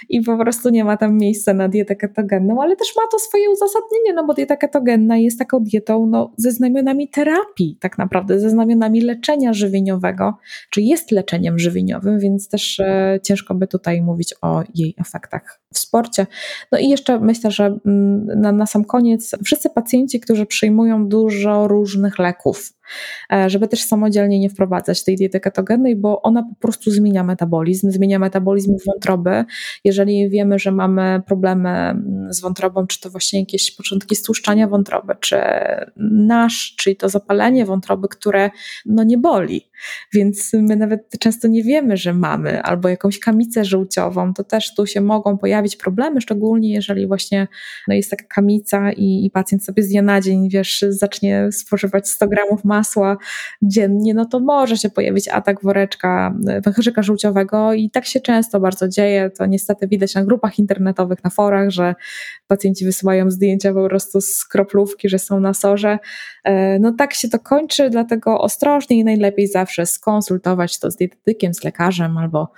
S2: I po prostu nie ma tam miejsca na dietę ketogenną, ale też ma to swoje uzasadnienie, no bo dieta ketogenna jest taką dietą no, ze znamionami terapii, tak naprawdę ze znamionami leczenia żywieniowego, czy jest leczeniem żywieniowym, więc też e, ciężko by tutaj mówić o jej efektach w sporcie. No i jeszcze myślę, że mm, na, na sam koniec, wszyscy pacjenci, którzy przyjmują dużo różnych leków, żeby też samodzielnie nie wprowadzać tej diety ketogennej, bo ona po prostu zmienia metabolizm, zmienia metabolizm wątroby. Jeżeli wiemy, że mamy problemy mm, z wątrobą, czy to właśnie jakieś początki stłuszczania wątroby, czy nasz, czyli to zapalenie wątroby, które no nie boli, więc my nawet często nie wiemy, że mamy, albo jakąś kamicę żółciową, to też tu się mogą pojawić problemy, szczególnie jeżeli właśnie no jest taka kamica i, i pacjent sobie z dnia na dzień, wiesz, zacznie spożywać 100 gramów masy, masła dziennie, no to może się pojawić atak woreczka, pęcherzyka żółciowego i tak się często bardzo dzieje. To niestety widać na grupach internetowych, na forach, że pacjenci wysyłają zdjęcia po prostu z kroplówki, że są na sorze. E, no tak się to kończy, dlatego ostrożnie i najlepiej zawsze skonsultować to z dietetykiem, z lekarzem albo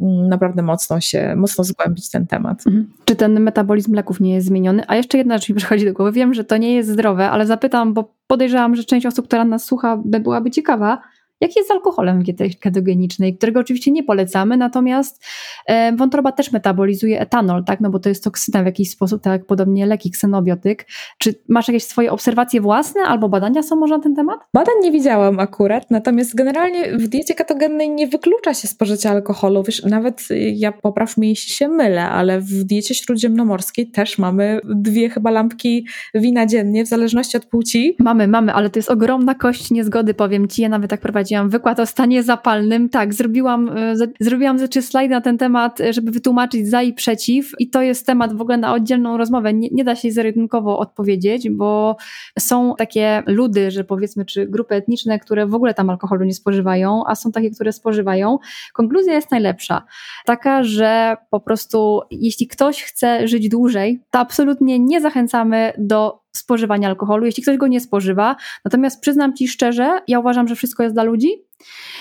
S2: naprawdę mocno się, mocno zgłębić ten temat. Mhm.
S1: Czy ten metabolizm leków nie jest zmieniony? A jeszcze jedna rzecz mi przychodzi do głowy. Wiem, że to nie jest zdrowe, ale zapytam, bo podejrzewam, że część osób, która nas słucha, by byłaby ciekawa, jak jest z alkoholem ketogenicznej, którego oczywiście nie polecamy, natomiast e, wątroba też metabolizuje etanol, tak, no bo to jest toksyna w jakiś sposób, tak jak podobnie leki, ksenobiotyk. Czy masz jakieś swoje obserwacje własne albo badania są może na ten temat?
S2: Badań nie widziałam akurat, natomiast generalnie w diecie ketogennej nie wyklucza się spożycia alkoholu. Wiesz, nawet y, ja popraw mnie, jeśli się mylę, ale w diecie śródziemnomorskiej też mamy dwie chyba lampki wina dziennie, w zależności od płci.
S1: Mamy, mamy, ale to jest ogromna kość niezgody, powiem ci. Ja nawet tak prowadziłam prowadziłam wykład o stanie zapalnym. Tak, zrobiłam, e, zrobiłam trzy slajd na ten temat, e, żeby wytłumaczyć za i przeciw i to jest temat w ogóle na oddzielną rozmowę. Nie, nie da się zero odpowiedzieć, bo są takie ludy, że powiedzmy, czy grupy etniczne, które w ogóle tam alkoholu nie spożywają, a są takie, które spożywają. Konkluzja jest najlepsza. Taka, że po prostu jeśli ktoś chce żyć dłużej, to absolutnie nie zachęcamy do spożywania alkoholu, jeśli ktoś go nie spożywa. Natomiast przyznam Ci szczerze, ja uważam, że wszystko jest dla ludzi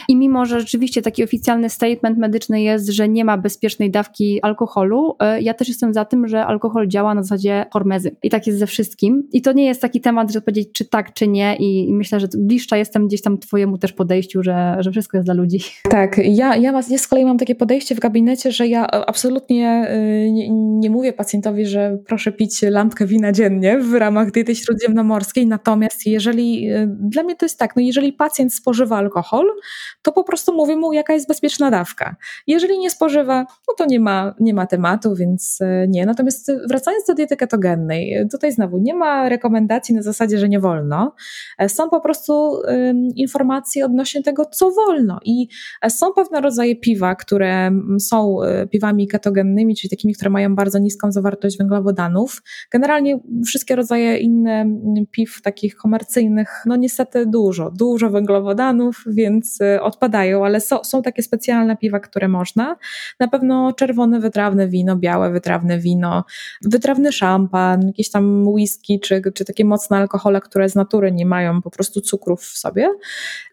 S1: I mimo, że rzeczywiście taki oficjalny statement medyczny jest, że nie ma bezpiecznej dawki alkoholu, e, ja też jestem za tym, że alkohol działa na zasadzie hormezy. I tak jest ze wszystkim. I to nie jest taki temat, że powiedzieć czy tak, czy nie. I, myślę, że bliższa jestem gdzieś tam twojemu też podejściu, że, że wszystko jest dla ludzi.
S2: Tak, ja, ja, ja z kolei mam takie podejście w gabinecie, że ja absolutnie y, nie, nie mówię pacjentowi, że proszę pić lampkę wina dziennie w ramach diety śródziemnomorskiej. Natomiast jeżeli, y, dla mnie to jest tak, no jeżeli pacjent spożywa alkohol, to po prostu mówię mu, jaka jest bezpieczna dawka. Jeżeli nie spożywa, no to nie ma, nie ma tematu, więc e, nie. Natomiast wracając do diety ketogennej, tutaj znowu nie ma rekomendacji na zasadzie, że nie wolno. E, są po prostu informacje odnośnie tego, co wolno. I e, są pewne rodzaje piwa, które są piwami ketogennymi, czyli takimi, które mają bardzo niską zawartość węglowodanów. Generalnie wszystkie rodzaje inne piw, takich komercyjnych, no niestety dużo, dużo węglowodanów, więc odpadają, ale so, są takie specjalne piwa, które można. Na pewno czerwone wytrawne wino, białe wytrawne wino, wytrawny szampan, jakieś tam whisky, czy, czy takie mocne alkohole, które z natury nie mają po prostu cukrów w sobie.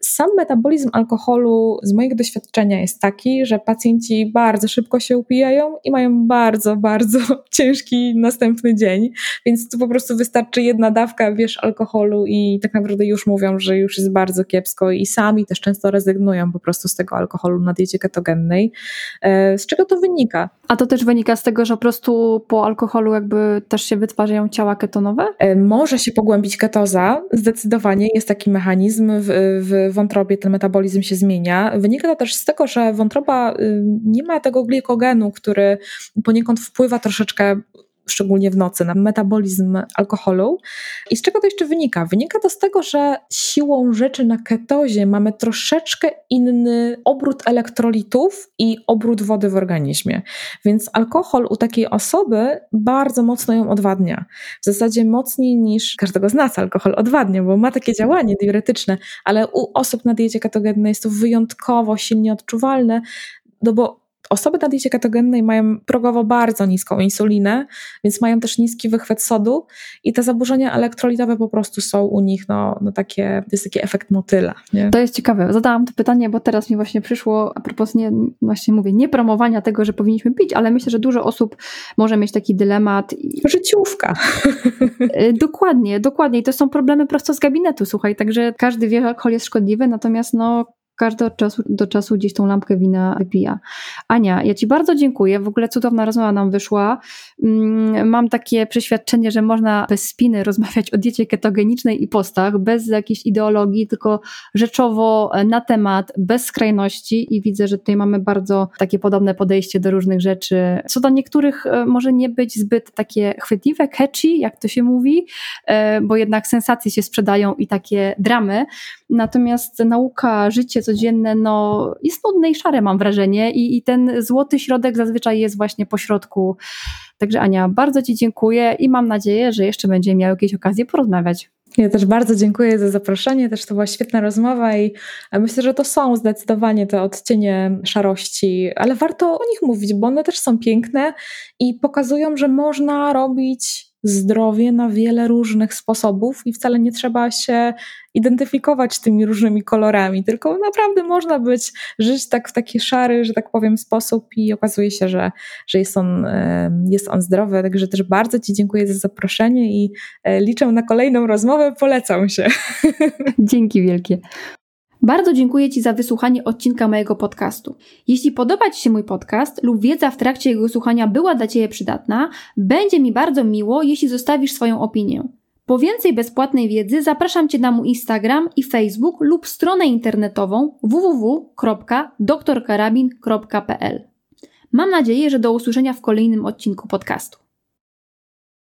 S2: Sam metabolizm alkoholu z mojego doświadczenia jest taki, że pacjenci bardzo szybko się upijają i mają bardzo, bardzo ciężki następny dzień, więc tu po prostu wystarczy jedna dawka, wiesz, alkoholu i tak naprawdę już mówią, że już jest bardzo kiepsko i sami też często rezygnują rezygnują po prostu z tego alkoholu na diecie ketogennej. E, z czego to wynika?
S1: A to też wynika z tego, że po prostu po alkoholu jakby też się wytwarzają ciała ketonowe?
S2: E, może się pogłębić ketoza, zdecydowanie jest taki mechanizm w, w wątrobie, ten metabolizm się zmienia. Wynika to też z tego, że wątroba y, nie ma tego glikogenu, który poniekąd wpływa troszeczkę szczególnie w nocy, na metabolizm alkoholu. I z czego to jeszcze wynika? Wynika to z tego, że siłą rzeczy na ketozie mamy troszeczkę inny obrót elektrolitów i obrót wody w organizmie. Więc alkohol u takiej osoby bardzo mocno ją odwadnia. W zasadzie mocniej niż każdego z nas alkohol odwadnia, bo ma takie działanie diuretyczne, ale u osób na diecie ketogennej jest to wyjątkowo silnie odczuwalne, no bo Osoby na diecie ketogennej mają progowo bardzo niską insulinę, więc mają też niski wychwyt sodu i te zaburzenia elektrolitowe po prostu są u nich no, no takie, to jest taki efekt motyla. Nie?
S1: To jest ciekawe. Zadałam to pytanie, bo teraz mi właśnie przyszło a propos nie, właśnie mówię, nie promowania tego, że powinniśmy pić, ale myślę, że dużo osób może mieć taki dylemat.
S2: Życiówka.
S1: Y, dokładnie, dokładnie. I to są problemy prosto z gabinetu, słuchaj, także każdy wie, że alkohol jest szkodliwy, natomiast no każdy od czasu do czasu gdzieś tą lampkę wina wypija. Ania, ja Ci bardzo dziękuję. W ogóle cudowna rozmowa nam wyszła. Mm, mam takie przeświadczenie, że można bez spiny rozmawiać o diecie ketogenicznej i postach, bez jakiejś ideologii, tylko rzeczowo e, na temat, bez skrajności i widzę, że tutaj mamy bardzo takie podobne podejście do różnych rzeczy. Co do niektórych e, może nie być zbyt takie chwytliwe, catchy, jak to się mówi, e, bo jednak sensacje się sprzedają i takie dramy. Natomiast nauka, życie codzienne no, jest nudne i szare, mam wrażenie, i, i ten złoty środek zazwyczaj jest właśnie po środku. Także Ania, bardzo Ci dziękuję i mam nadzieję, że jeszcze będziemy miały jakieś okazje porozmawiać.
S2: Ja też bardzo dziękuję za zaproszenie, też to była świetna rozmowa i myślę, że to są zdecydowanie te odcienie szarości, ale warto o nich mówić, bo one też są piękne i pokazują, że można robić zdrowie na wiele różnych sposobów i wcale nie trzeba się identyfikować tymi różnymi kolorami, tylko naprawdę można być, żyć tak w taki szary, że tak powiem, sposób i okazuje się, że, że jest, on, jest on zdrowy. Także też bardzo Ci dziękuję za zaproszenie i e, liczę na kolejną rozmowę. Polecam się.
S1: Dzięki wielkie. Bardzo dziękuję Ci za wysłuchanie odcinka mojego podcastu. Jeśli podoba Ci się mój podcast lub wiedza w trakcie jego słuchania była dla Ciebie przydatna, będzie mi bardzo miło, jeśli zostawisz swoją opinię. Po więcej bezpłatnej wiedzy zapraszam Cię na mój Instagram i Facebook lub stronę internetową www.doktorkarabin.pl. Mam nadzieję, że do usłyszenia w kolejnym odcinku podcastu.